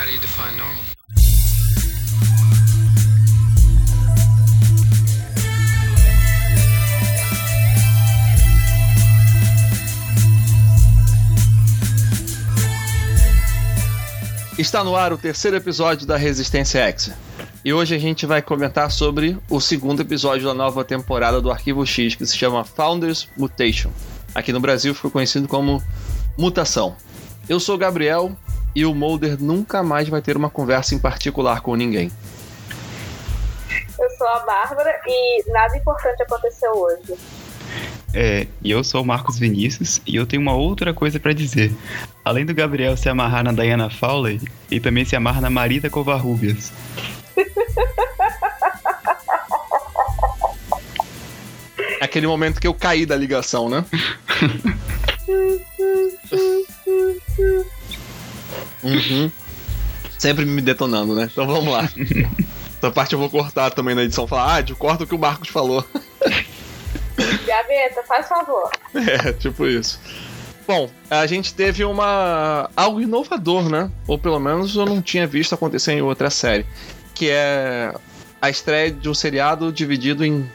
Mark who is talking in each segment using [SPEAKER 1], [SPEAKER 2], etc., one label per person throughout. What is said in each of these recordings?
[SPEAKER 1] How do you define normal?
[SPEAKER 2] Está no ar o terceiro episódio da Resistência X. E hoje a gente vai comentar sobre o segundo episódio da nova temporada do Arquivo X, que se chama Founders Mutation. Aqui no Brasil ficou conhecido como Mutação. Eu sou o Gabriel e o Mulder nunca mais vai ter uma conversa em particular com ninguém.
[SPEAKER 3] Eu sou a Bárbara e nada importante aconteceu hoje.
[SPEAKER 4] É, e eu sou o Marcos Vinícius e eu tenho uma outra coisa pra dizer. Além do Gabriel se amarrar na Diana Fowler, ele também se amarra na Marita Covarrubias.
[SPEAKER 2] Aquele momento que eu caí da ligação, né? Uhum. Sempre me detonando, né? Então vamos lá. Essa parte eu vou cortar também na edição. Falar, ah, corta o que o Marcos falou.
[SPEAKER 3] Gaveta, faz favor.
[SPEAKER 2] É, tipo isso. Bom, a gente teve uma algo inovador, né? Ou pelo menos eu não tinha visto acontecer em outra série, que é a estreia de um seriado dividido em,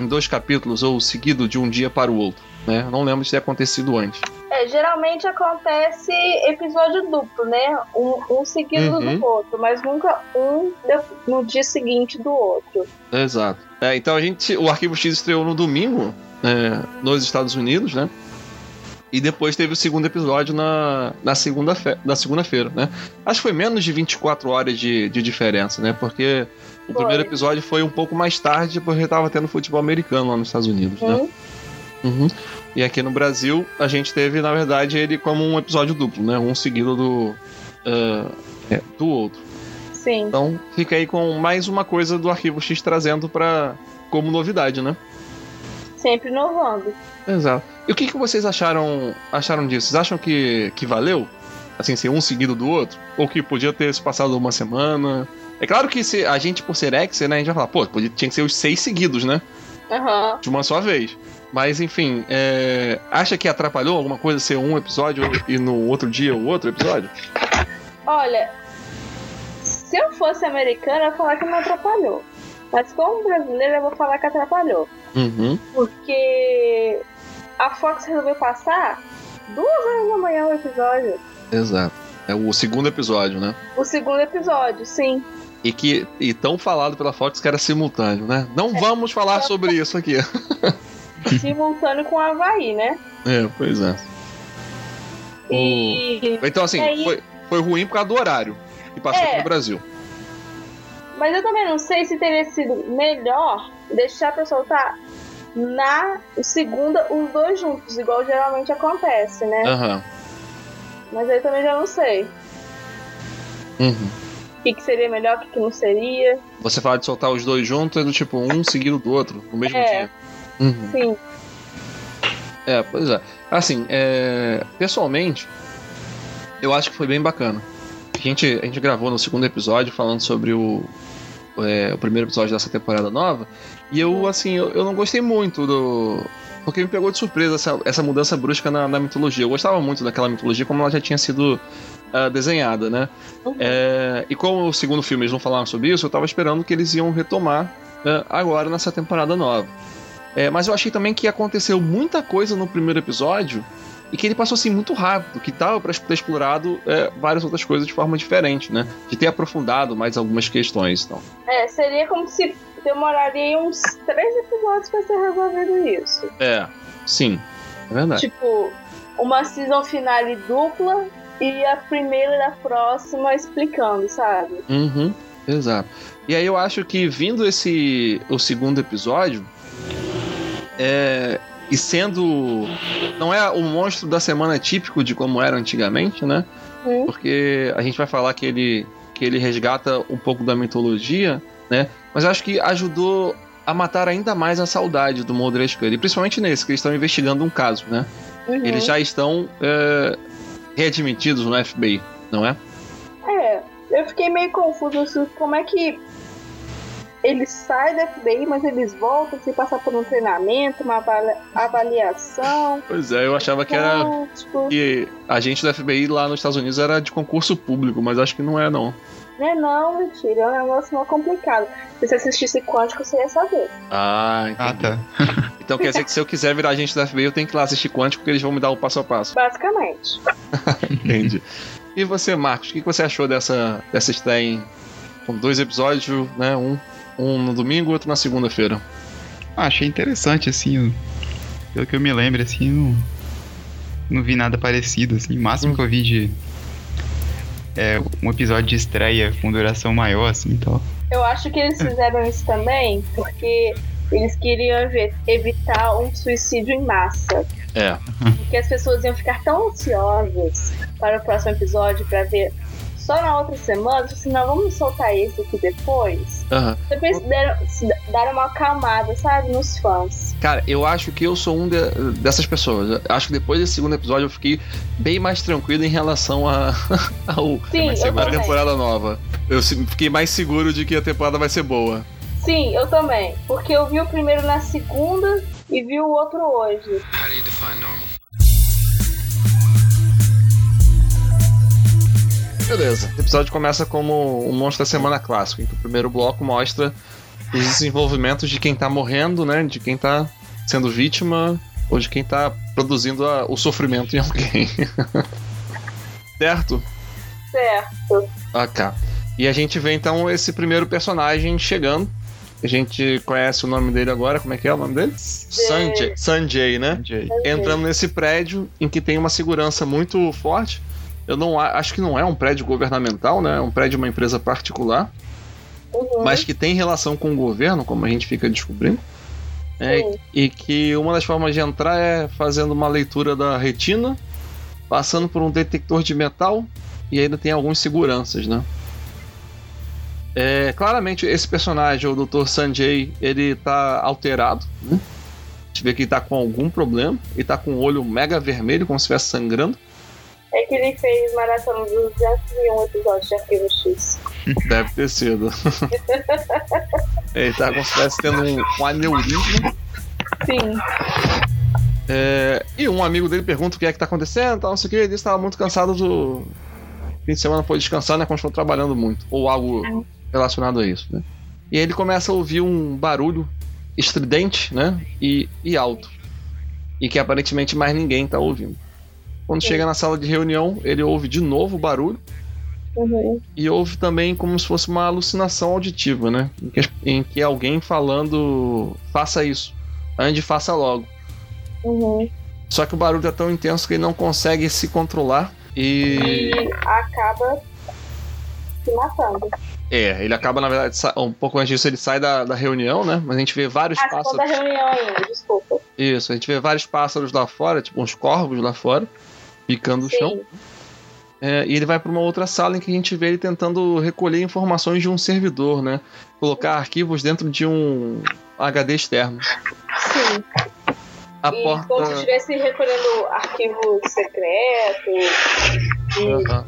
[SPEAKER 2] em dois capítulos ou seguido de um dia para o outro, né? Não lembro de ter acontecido antes.
[SPEAKER 3] É, geralmente acontece episódio duplo, né? Um, um seguido
[SPEAKER 2] Uhum.
[SPEAKER 3] do outro, mas nunca um no dia seguinte do outro.
[SPEAKER 2] Exato. É, então a gente, o Arquivo X estreou no domingo é, nos Estados Unidos, né? E depois teve o segundo episódio na, na segunda-feira, na segunda-feira, né? Acho que foi menos de 24 horas de, de diferença, né? Porque o
[SPEAKER 3] Foi.
[SPEAKER 2] primeiro episódio foi um pouco mais tarde, porque tava tendo futebol americano lá nos Estados Unidos, né?
[SPEAKER 3] Hum?
[SPEAKER 2] Uhum. E aqui no Brasil, a gente teve, na verdade, ele como um episódio duplo, né? Um seguido do, ah, é, do outro.
[SPEAKER 3] Sim.
[SPEAKER 2] Então fica aí com mais uma coisa do Arquivo X trazendo para como novidade, né?
[SPEAKER 3] Sempre inovando.
[SPEAKER 2] Exato. E o que, que vocês acharam acharam disso? Vocês acham que, que valeu? Assim, ser um seguido do outro? Ou que podia ter se passado uma semana? É claro que se a gente, por ser ex, né, a gente vai falar, pô, podia, tinha que ser os seis seguidos, né?
[SPEAKER 3] Aham.
[SPEAKER 2] De uma só vez. Mas enfim, é, acha que atrapalhou alguma coisa ser um episódio e no outro dia o outro episódio?
[SPEAKER 3] Olha, se eu fosse americana, eu ia falar que não atrapalhou. Mas como brasileira, eu vou falar que atrapalhou.
[SPEAKER 2] Uhum.
[SPEAKER 3] Porque a Fox resolveu passar duas horas da manhã o episódio.
[SPEAKER 2] Exato. É o segundo episódio, né?
[SPEAKER 3] O segundo episódio, sim.
[SPEAKER 2] E que e tão falado pela Fox que era simultâneo, né? Não vamos falar sobre isso aqui.
[SPEAKER 3] Simultâneo com o Havaí, né?
[SPEAKER 2] É, pois é.
[SPEAKER 3] E.
[SPEAKER 2] Então, assim,
[SPEAKER 3] E aí-
[SPEAKER 2] foi, foi ruim por causa do horário que passou
[SPEAKER 3] É.
[SPEAKER 2] no Brasil.
[SPEAKER 3] Mas eu também não sei se teria sido melhor deixar pra soltar na segunda os dois juntos, igual geralmente acontece, né?
[SPEAKER 2] Aham.
[SPEAKER 3] Mas aí também já não sei.
[SPEAKER 2] Uhum.
[SPEAKER 3] O que, que seria melhor, o que, que não seria.
[SPEAKER 2] Você fala de soltar os dois juntos, é do tipo um seguido do outro, no mesmo
[SPEAKER 3] É.
[SPEAKER 2] dia. Uhum.
[SPEAKER 3] Sim.
[SPEAKER 2] É, pois é. Assim, é, pessoalmente, eu acho que foi bem bacana. A gente, a gente gravou no segundo episódio falando sobre o, é, o primeiro episódio dessa temporada nova. E eu, assim, eu, eu não gostei muito do. Porque me pegou de surpresa essa, essa mudança brusca na, na mitologia. Eu gostava muito daquela mitologia como ela já tinha sido ah, desenhada, né?
[SPEAKER 3] Uhum.
[SPEAKER 2] É, e como o segundo filme eles não falaram sobre isso, eu tava esperando que eles iam retomar né, agora nessa temporada nova. É, mas eu achei também que aconteceu muita coisa no primeiro episódio e que ele passou assim muito rápido, que tava pra ter explorado é, várias outras coisas de forma diferente, né? De ter aprofundado mais algumas questões, então.
[SPEAKER 3] É, seria como se demoraria uns três episódios pra ser resolvido isso.
[SPEAKER 2] É, sim, é verdade.
[SPEAKER 3] Tipo, uma season finale dupla e a primeira da próxima explicando, sabe?
[SPEAKER 2] Uhum, exato. E aí eu acho que vindo esse o segundo episódio, é, e sendo não é o monstro da semana típico de como era antigamente, né? Porque a gente vai falar que ele que ele resgata um pouco da mitologia, né? Mas acho que ajudou a matar ainda mais a saudade do Mulder e principalmente nesse que eles estão investigando um caso, né?
[SPEAKER 3] Uhum.
[SPEAKER 2] Eles já estão é, readmitidos no FBI, não é?
[SPEAKER 3] É, eu fiquei meio confuso assim, como é que eles saem da FBI, mas eles voltam sem passar por um treinamento, uma avaliação.
[SPEAKER 2] Pois é, eu achava que era. Que agente da FBI lá nos Estados Unidos era de concurso público, mas acho que não é, não.
[SPEAKER 3] Não é não, mentira, é um negócio mal complicado. Se você assistisse Quântico, você ia saber.
[SPEAKER 2] Ah, entendi. Ah, tá. então quer dizer que se eu quiser virar agente da FBI, eu tenho que ir lá assistir Quântico, porque eles vão me dar o passo a passo.
[SPEAKER 3] Basicamente.
[SPEAKER 2] entendi. E você, Marcos, o que você achou dessa, dessa estreia com dois episódios, né? Um, um no domingo, outro na segunda-feira.
[SPEAKER 4] Ah, achei interessante, assim. Pelo que eu me lembro, assim, não, não vi nada parecido, assim. O máximo hum. que eu vi de. É, um episódio de estreia com duração maior, assim, então.
[SPEAKER 3] Eu acho que eles fizeram isso também porque eles queriam evitar um suicídio em massa.
[SPEAKER 2] É.
[SPEAKER 3] Porque as pessoas iam ficar tão ansiosas para o próximo episódio para ver só na outra semana, assim, não, vamos soltar esse aqui depois.
[SPEAKER 2] Uhum.
[SPEAKER 3] Depois deram, deram uma acalmada, sabe, nos fãs.
[SPEAKER 2] Cara, eu acho que eu sou um de, dessas pessoas. Eu acho que depois desse segundo episódio eu fiquei bem mais tranquilo em relação a, ao,
[SPEAKER 3] Sim,
[SPEAKER 2] a temporada nova. Eu fiquei mais seguro de que a temporada vai ser boa.
[SPEAKER 3] Sim, eu também. Porque eu vi o primeiro na segunda e vi o outro hoje. How do you define normal?
[SPEAKER 2] Beleza. O episódio começa como um monstro da semana clássico, em que o primeiro bloco mostra os desenvolvimentos de quem tá morrendo, né? De quem tá sendo vítima ou de quem tá produzindo a, o sofrimento em alguém. certo?
[SPEAKER 3] Certo.
[SPEAKER 2] Ok. E a gente vê então esse primeiro personagem chegando. A gente conhece o nome dele agora, como é que é o nome dele? Sanjay, Sanjay né? Sanjay. Entrando nesse prédio em que tem uma segurança muito forte eu não acho que não é um prédio governamental, né? É um prédio de uma empresa particular, uhum. mas que tem relação com o governo, como a gente fica descobrindo. É, e que uma das formas de entrar é fazendo uma leitura da retina, passando por um detector de metal e ainda tem alguns seguranças, né? É, claramente esse personagem, o Dr. Sanjay, ele tá alterado, né? A gente vê que ele tá com algum problema, ele tá com o olho mega vermelho, como se estivesse sangrando.
[SPEAKER 3] É que ele fez maratona dos 201 episódios de Arquivo X.
[SPEAKER 2] Deve ter sido. ele tá como se estivesse tendo um, um aneurisma.
[SPEAKER 3] Sim.
[SPEAKER 2] É, e um amigo dele pergunta o que é que tá acontecendo, tal, não sei o que. Ele disse que estava muito cansado do. Fim de semana foi descansar, né? Continuou trabalhando muito. Ou algo relacionado a isso, né? E ele começa a ouvir um barulho estridente, né? E, e alto. E que aparentemente mais ninguém tá ouvindo. Quando Sim. chega na sala de reunião, ele ouve de novo o barulho. Uhum. E ouve também como se fosse uma alucinação auditiva, né? Em que, em que alguém falando faça isso, ande faça logo.
[SPEAKER 3] Uhum.
[SPEAKER 2] Só que o barulho é tão intenso que ele não consegue se controlar
[SPEAKER 3] e. E acaba se matando.
[SPEAKER 2] É, ele acaba, na verdade, um pouco antes disso, ele sai da, da reunião, né? Mas a gente vê vários
[SPEAKER 3] ah,
[SPEAKER 2] pássaros.
[SPEAKER 3] da reunião ainda, desculpa.
[SPEAKER 2] Isso, a gente vê vários pássaros lá fora, tipo uns corvos lá fora picando Sim. o chão. É, e ele vai para uma outra sala em que a gente vê ele tentando recolher informações de um servidor, né? Colocar arquivos dentro de um HD externo.
[SPEAKER 3] Sim.
[SPEAKER 2] A
[SPEAKER 3] e
[SPEAKER 2] porta...
[SPEAKER 3] como se estivesse recolhendo arquivo secreto. Uhum.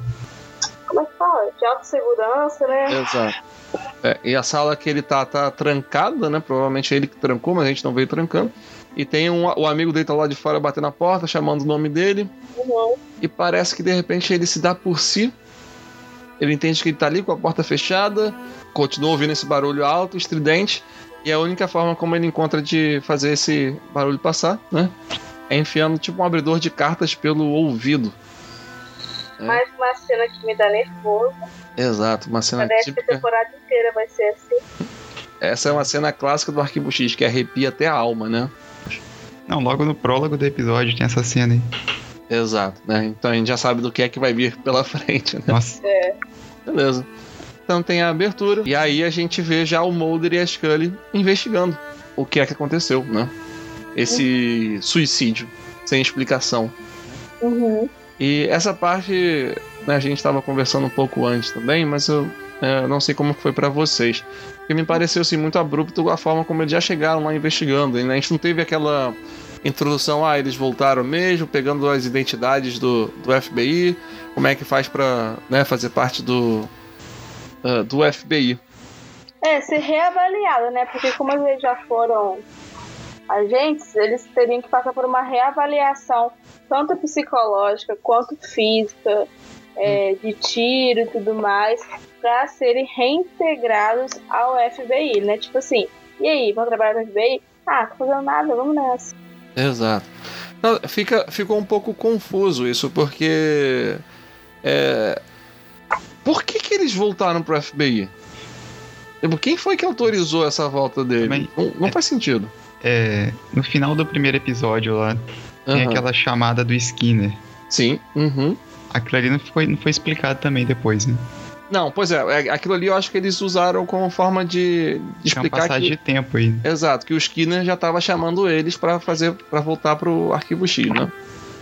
[SPEAKER 3] Como é que fala? De autossegurança, né?
[SPEAKER 2] Exato. É, e a sala que ele tá, tá trancada, né? Provavelmente é ele que trancou, mas a gente não veio trancando. E tem um, o amigo dele tá lá de fora batendo na porta, chamando o nome dele.
[SPEAKER 3] Uhum.
[SPEAKER 2] E parece que de repente ele se dá por si. Ele entende que ele tá ali com a porta fechada, continua ouvindo esse barulho alto, estridente. E a única forma como ele encontra de fazer esse barulho passar, né? É enfiando tipo um abridor de cartas pelo ouvido.
[SPEAKER 3] É. Mais uma cena que me dá nervoso.
[SPEAKER 2] Exato, uma cena
[SPEAKER 3] Parece típica. que a temporada inteira vai ser assim.
[SPEAKER 2] Essa é uma cena clássica do Arquivo X, que arrepia até a alma, né?
[SPEAKER 4] Não, logo no prólogo do episódio tem essa cena aí.
[SPEAKER 2] Exato, né? Então a gente já sabe do que é que vai vir pela frente, né?
[SPEAKER 4] Nossa.
[SPEAKER 3] É.
[SPEAKER 2] Beleza. Então tem a abertura, e aí a gente vê já o Mulder e a Scully investigando o que é que aconteceu, né? Esse uhum. suicídio, sem explicação.
[SPEAKER 3] Uhum.
[SPEAKER 2] E essa parte, né, a gente estava conversando um pouco antes também, mas eu é, não sei como foi para vocês. Porque me pareceu assim, muito abrupto a forma como eles já chegaram lá investigando. Né? A gente não teve aquela introdução, ah, eles voltaram mesmo, pegando as identidades do, do FBI, como é que faz para né, fazer parte do, uh, do FBI.
[SPEAKER 3] É, ser reavaliado, né? Porque como eles já foram agentes, eles teriam que passar por uma reavaliação, tanto psicológica quanto física, é, de tiro e tudo mais, para serem reintegrados ao FBI, né? Tipo assim, e aí, vão trabalhar no FBI? Ah, tô fazendo nada, vamos nessa.
[SPEAKER 2] Exato. Não, fica, ficou um pouco confuso isso, porque. É, por que, que eles voltaram pro FBI? Tipo, quem foi que autorizou essa volta dele?
[SPEAKER 4] Também-
[SPEAKER 2] Não, não faz sentido.
[SPEAKER 4] É, no final do primeiro episódio lá, tem aquela chamada do Skinner.
[SPEAKER 2] Sim. Uhum.
[SPEAKER 4] Aquilo ali não foi, não foi explicado também depois, né?
[SPEAKER 2] Não, pois é, é, aquilo ali eu acho que eles usaram como forma de, de
[SPEAKER 4] Tinha uma
[SPEAKER 2] explicar
[SPEAKER 4] passagem
[SPEAKER 2] que.
[SPEAKER 4] de tempo aí.
[SPEAKER 2] Exato, que o Skinner já tava chamando eles pra fazer para voltar pro arquivo X, né?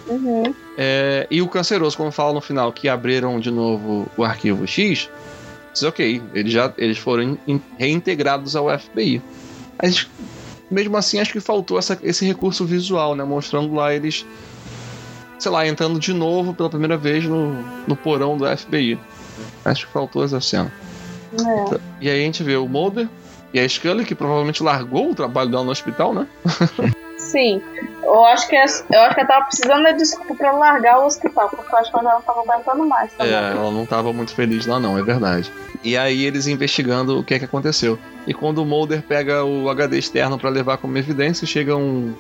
[SPEAKER 3] Uhum.
[SPEAKER 2] É, e o canceroso, quando fala no final que abriram de novo o arquivo X, diz ok, eles já eles foram in- reintegrados ao FBI. Mas mesmo assim, acho que faltou essa- esse recurso visual, né? Mostrando lá eles, sei lá, entrando de novo pela primeira vez no, no porão do FBI. Acho que faltou essa cena.
[SPEAKER 3] É.
[SPEAKER 2] E aí a gente vê o Mulder e a Scully, que provavelmente largou o trabalho dela no hospital, né?
[SPEAKER 3] Sim. Eu acho que eu acho que ela tava precisando da desculpa pra largar o hospital, porque eu acho que ela não tava aguentando mais
[SPEAKER 2] É,
[SPEAKER 3] também.
[SPEAKER 2] ela não tava muito feliz lá não, é verdade. E aí eles investigando o que é que aconteceu. E quando o Mulder pega o HD externo pra levar como evidência, chega um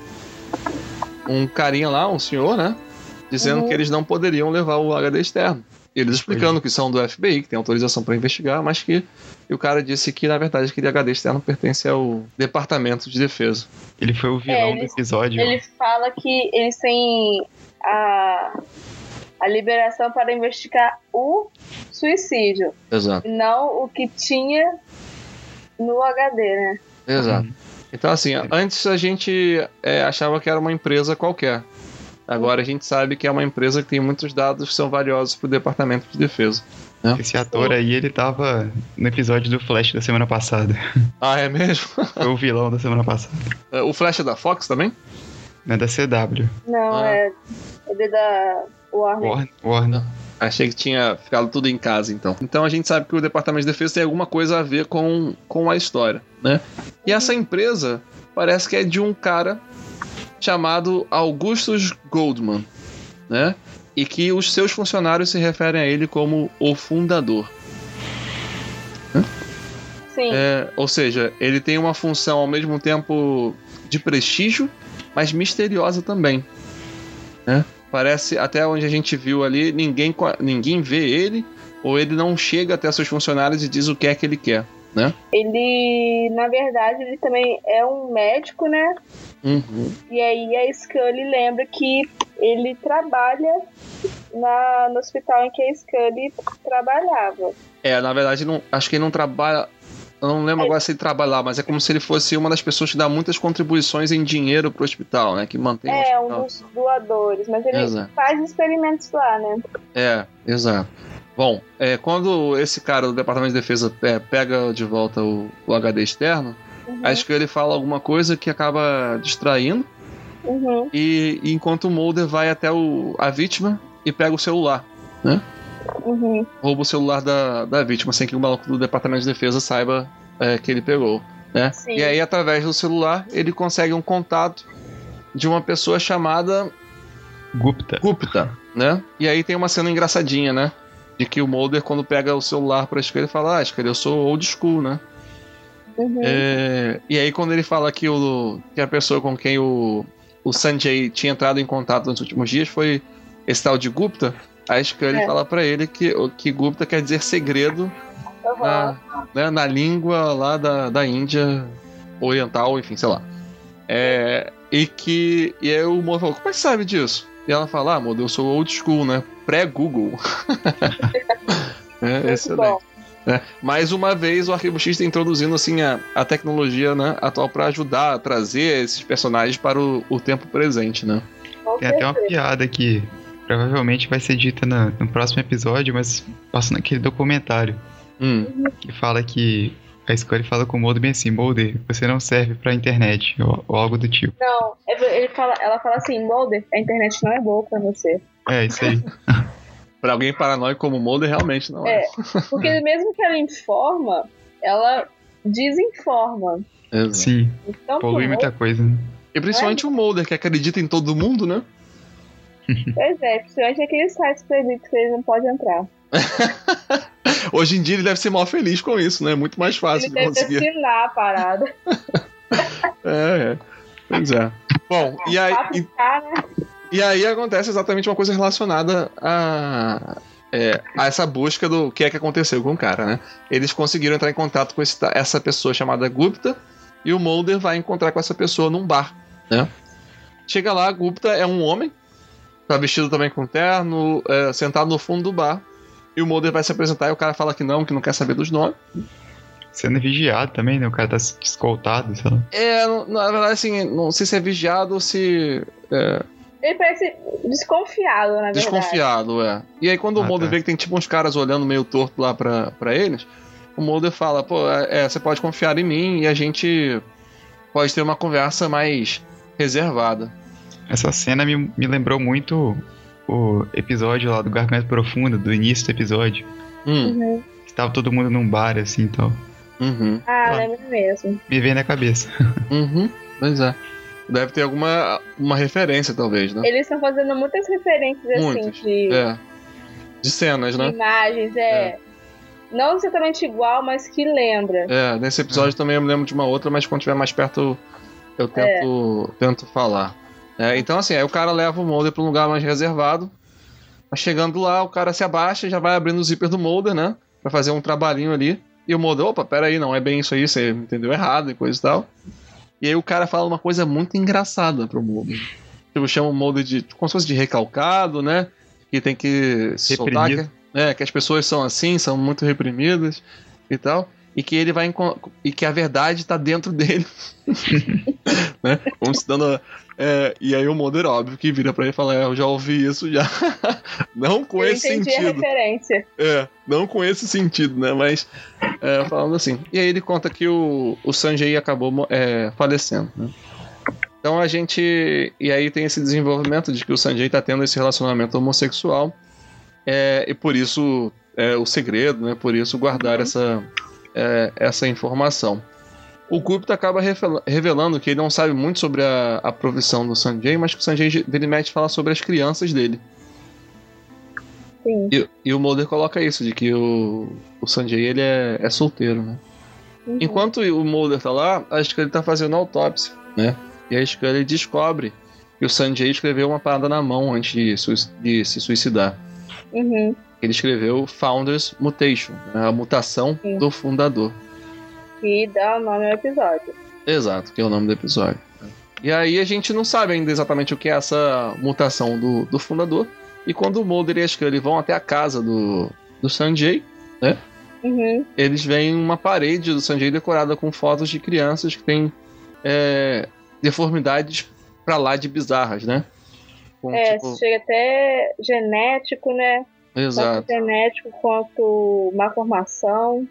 [SPEAKER 2] um carinha lá, um senhor, né, dizendo
[SPEAKER 3] Uhum.
[SPEAKER 2] que eles não poderiam levar o HD externo. Eles explicando que são do FBI, que tem autorização pra investigar, mas que e o cara disse que na verdade aquele HD externo pertence ao Departamento de Defesa.
[SPEAKER 4] Ele foi o vilão
[SPEAKER 3] É, ele-
[SPEAKER 4] do episódio.
[SPEAKER 3] Ele fala que eles têm a, a liberação para investigar o suicídio,
[SPEAKER 2] Exato.
[SPEAKER 3] e não o que tinha no HD, né?
[SPEAKER 2] Exato.
[SPEAKER 4] Uhum.
[SPEAKER 2] Então, assim, antes a gente é, achava que era uma empresa qualquer. Agora a gente sabe que é uma empresa que tem muitos dados que são valiosos para o Departamento de Defesa.
[SPEAKER 4] Esse ator aí, ele tava no episódio do Flash da semana passada.
[SPEAKER 2] Ah, é mesmo?
[SPEAKER 4] Foi o vilão da semana passada.
[SPEAKER 2] o Flash é da Fox também?
[SPEAKER 4] Não é da CW.
[SPEAKER 3] Não,
[SPEAKER 2] Ah.
[SPEAKER 3] é, é da Warner.
[SPEAKER 4] Warner. Warner.
[SPEAKER 2] Achei que tinha ficado tudo em casa, então. Então a gente sabe que o Departamento de Defesa tem alguma coisa a ver com, com a história, né? E essa empresa parece que é de um cara chamado Augustus Goldman, né? E que os seus funcionários se referem a ele como o fundador.
[SPEAKER 3] Sim,
[SPEAKER 2] É, ou seja, ele tem uma função ao mesmo tempo de prestígio, mas misteriosa também. né? Parece, até onde a gente viu ali, ninguém, ninguém vê ele, ou ele não chega até seus funcionários e diz o que é que ele quer. Né?
[SPEAKER 3] ele, na verdade, ele também é um médico, né?
[SPEAKER 2] Uhum.
[SPEAKER 3] E aí a Scully lembra que ele trabalha na, no hospital em que a Scully trabalhava.
[SPEAKER 2] É, na verdade, não, acho que ele não trabalha. Eu não lembro agora se ele trabalha lá, mas é como se ele fosse uma das pessoas que dá muitas contribuições em dinheiro pro hospital, né? Que mantém o
[SPEAKER 3] É, um dos doadores, mas ele
[SPEAKER 2] Exato.
[SPEAKER 3] faz experimentos lá, né?
[SPEAKER 2] É, exato. Bom, é, quando esse cara do Departamento de Defesa é, pega de volta o, o HD externo, acho que ele fala alguma coisa que acaba distraindo,
[SPEAKER 3] uhum,
[SPEAKER 2] e, e enquanto o Mulder vai até o, a vítima e pega o celular.
[SPEAKER 3] uhum.
[SPEAKER 2] Rouba o celular da, da vítima, sem que o maluco do Departamento de Defesa saiba é, que ele pegou. Né?
[SPEAKER 3] Sim.
[SPEAKER 2] E aí, através do celular, ele consegue um contato de uma pessoa chamada
[SPEAKER 4] Gupta.
[SPEAKER 2] Gupta, né? E aí tem uma cena engraçadinha, né? De que o Mulder, quando pega o celular pra escolher, ele fala: Ah, escolher, eu sou old school, né?
[SPEAKER 3] Uhum.
[SPEAKER 2] É, e aí, quando ele fala que, o, que a pessoa com quem o, o Sanjay tinha entrado em contato nos últimos dias foi esse tal de Gupta, a Scully
[SPEAKER 3] É.
[SPEAKER 2] fala pra ele que, que Gupta quer dizer segredo
[SPEAKER 3] Uhum.
[SPEAKER 2] na, né, na língua lá da, da Índia Oriental, enfim, sei lá. É, e que. E aí o Mulder falou: Como é que sabe disso? E ela fala: Ah, Mulder, eu sou old school, né? Pré-Google. é, excelente.
[SPEAKER 3] bom.
[SPEAKER 2] É, mais uma vez o Arquivo X está introduzindo assim a, a tecnologia né, atual para ajudar a trazer esses personagens para o, o tempo presente, né?
[SPEAKER 3] Com
[SPEAKER 4] Tem até uma piada que provavelmente vai ser dita na- no próximo episódio, mas passa naquele documentário
[SPEAKER 2] Hum,
[SPEAKER 4] que fala que a Scully fala com o Mulder bem assim, Mulder, você não serve pra internet, ou, ou algo do tipo.
[SPEAKER 3] Não, ele fala, ela fala assim, Mulder, a internet não é boa pra você.
[SPEAKER 4] É, isso aí.
[SPEAKER 2] para alguém paranoico como o Mulder, realmente não é.
[SPEAKER 3] É, porque mesmo que ela informa, ela desinforma.
[SPEAKER 2] Exato.
[SPEAKER 4] Sim,
[SPEAKER 3] Então,
[SPEAKER 4] polui muita coisa. né?
[SPEAKER 2] E principalmente o Mulder, que acredita em todo mundo, né?
[SPEAKER 3] Pois é, principalmente aqueles sites proibidos que eles não podem entrar.
[SPEAKER 2] Hoje em dia ele deve ser mal feliz com isso, né? Muito mais fácil
[SPEAKER 3] Ele
[SPEAKER 2] de
[SPEAKER 3] deve
[SPEAKER 2] conseguir.
[SPEAKER 3] assinar a parada.
[SPEAKER 2] É, é. Pois é. Bom, e aí,
[SPEAKER 3] Pra ficar, né?
[SPEAKER 2] E aí acontece exatamente uma coisa relacionada a, é, a essa busca do que é que aconteceu com o cara, né? Eles conseguiram entrar em contato com esse- essa pessoa chamada Gupta e o Mulder vai encontrar com essa pessoa num bar, né? Chega lá, Gupta é um homem, tá vestido também com terno, é, sentado no fundo do bar. E o Mulder vai se apresentar e o cara fala que não, que não quer saber dos nomes.
[SPEAKER 4] Sendo vigiado também, né? O cara tá escoltado, sei lá.
[SPEAKER 2] É, na verdade, assim, não sei se é vigiado ou se é,
[SPEAKER 3] Ele parece desconfiado, na verdade.
[SPEAKER 2] Desconfiado, é. E aí quando o
[SPEAKER 4] Ah,
[SPEAKER 2] Mulder
[SPEAKER 4] tá.
[SPEAKER 2] vê que tem tipo uns caras olhando meio torto lá pra, pra eles, o Mulder fala, pô, é, você pode confiar em mim e a gente pode ter uma conversa mais reservada.
[SPEAKER 4] Essa cena me, me lembrou muito o episódio lá do Garganta Profunda, do início do episódio.
[SPEAKER 2] Hum,
[SPEAKER 3] Uhum.
[SPEAKER 4] Que tava todo mundo num bar, assim, então.
[SPEAKER 2] uhum,
[SPEAKER 3] Ah,
[SPEAKER 4] Ah.
[SPEAKER 3] lembro mesmo.
[SPEAKER 4] Me veio na cabeça.
[SPEAKER 2] uhum, pois é. Deve ter alguma uma referência, talvez, né?
[SPEAKER 3] Eles estão fazendo muitas referências, assim,
[SPEAKER 2] Muitas,
[SPEAKER 3] de,
[SPEAKER 2] É. De cenas,
[SPEAKER 3] de
[SPEAKER 2] né?
[SPEAKER 3] imagens, é. Não exatamente igual, mas que lembra.
[SPEAKER 2] É, nesse episódio também eu me lembro de uma outra, mas quando tiver mais perto eu tento, tento falar. É, então, assim, aí o cara leva o molder pra um lugar mais reservado. Mas chegando lá, o cara se abaixa e já vai abrindo o zíper do molder, né? Pra fazer um trabalhinho ali. E o molder, opa, peraí, não é bem isso aí, você entendeu errado e coisa e tal. E aí o cara fala uma coisa muito engraçada pro molder. Tipo, chama o molder de. como se fosse de recalcado, né? Que tem que se soltar. Que, é, que as pessoas são assim, são muito reprimidas e tal. E que ele vai. E que a verdade tá dentro dele. né? Como se dando. É, e aí o Mulder, óbvio, que vira pra ele e fala: é, Eu já ouvi isso já. não com
[SPEAKER 3] Eu
[SPEAKER 2] esse
[SPEAKER 3] entendi a
[SPEAKER 2] sentido.
[SPEAKER 3] referência.
[SPEAKER 2] É, não com esse sentido, né? Mas é, falando assim. E aí ele conta que o, o Sanjay acabou é, falecendo, né? Então a gente. E aí tem esse desenvolvimento de que o Sanjay tá tendo esse relacionamento homossexual. é, e por isso é o segredo, né? Por isso guardar essa, é, essa informação. O Gupta acaba revela- revelando que ele não sabe muito sobre a, a profissão do Sanjay, mas que o Sanjay vira e mexe fala sobre as crianças dele.
[SPEAKER 3] Sim.
[SPEAKER 2] E, e o Mulder coloca isso, de que o, o Sanjay ele é, é solteiro, né?
[SPEAKER 3] Uhum.
[SPEAKER 2] Enquanto o Mulder tá lá, a Scully tá fazendo autópsia, né? E a Scully descobre que o Sanjay escreveu uma parada na mão antes de, de se suicidar.
[SPEAKER 3] Uhum.
[SPEAKER 2] Ele escreveu Founders Mutation, né? a mutação
[SPEAKER 3] Sim.
[SPEAKER 2] do fundador.
[SPEAKER 3] Que dá o nome ao episódio.
[SPEAKER 2] Exato, que é o nome do episódio. E aí a gente não sabe ainda exatamente o que é essa mutação do, do fundador. E quando o Mulder e a Scully vão até a casa do, do Sanjay,
[SPEAKER 3] Uhum.
[SPEAKER 2] eles veem uma parede do Sanjay decorada com fotos de crianças que têm é, deformidades pra lá de bizarras, né? Com,
[SPEAKER 3] É,
[SPEAKER 2] tipo-
[SPEAKER 3] chega até genético, né?
[SPEAKER 2] exato,
[SPEAKER 3] Tanto genético quanto malformação.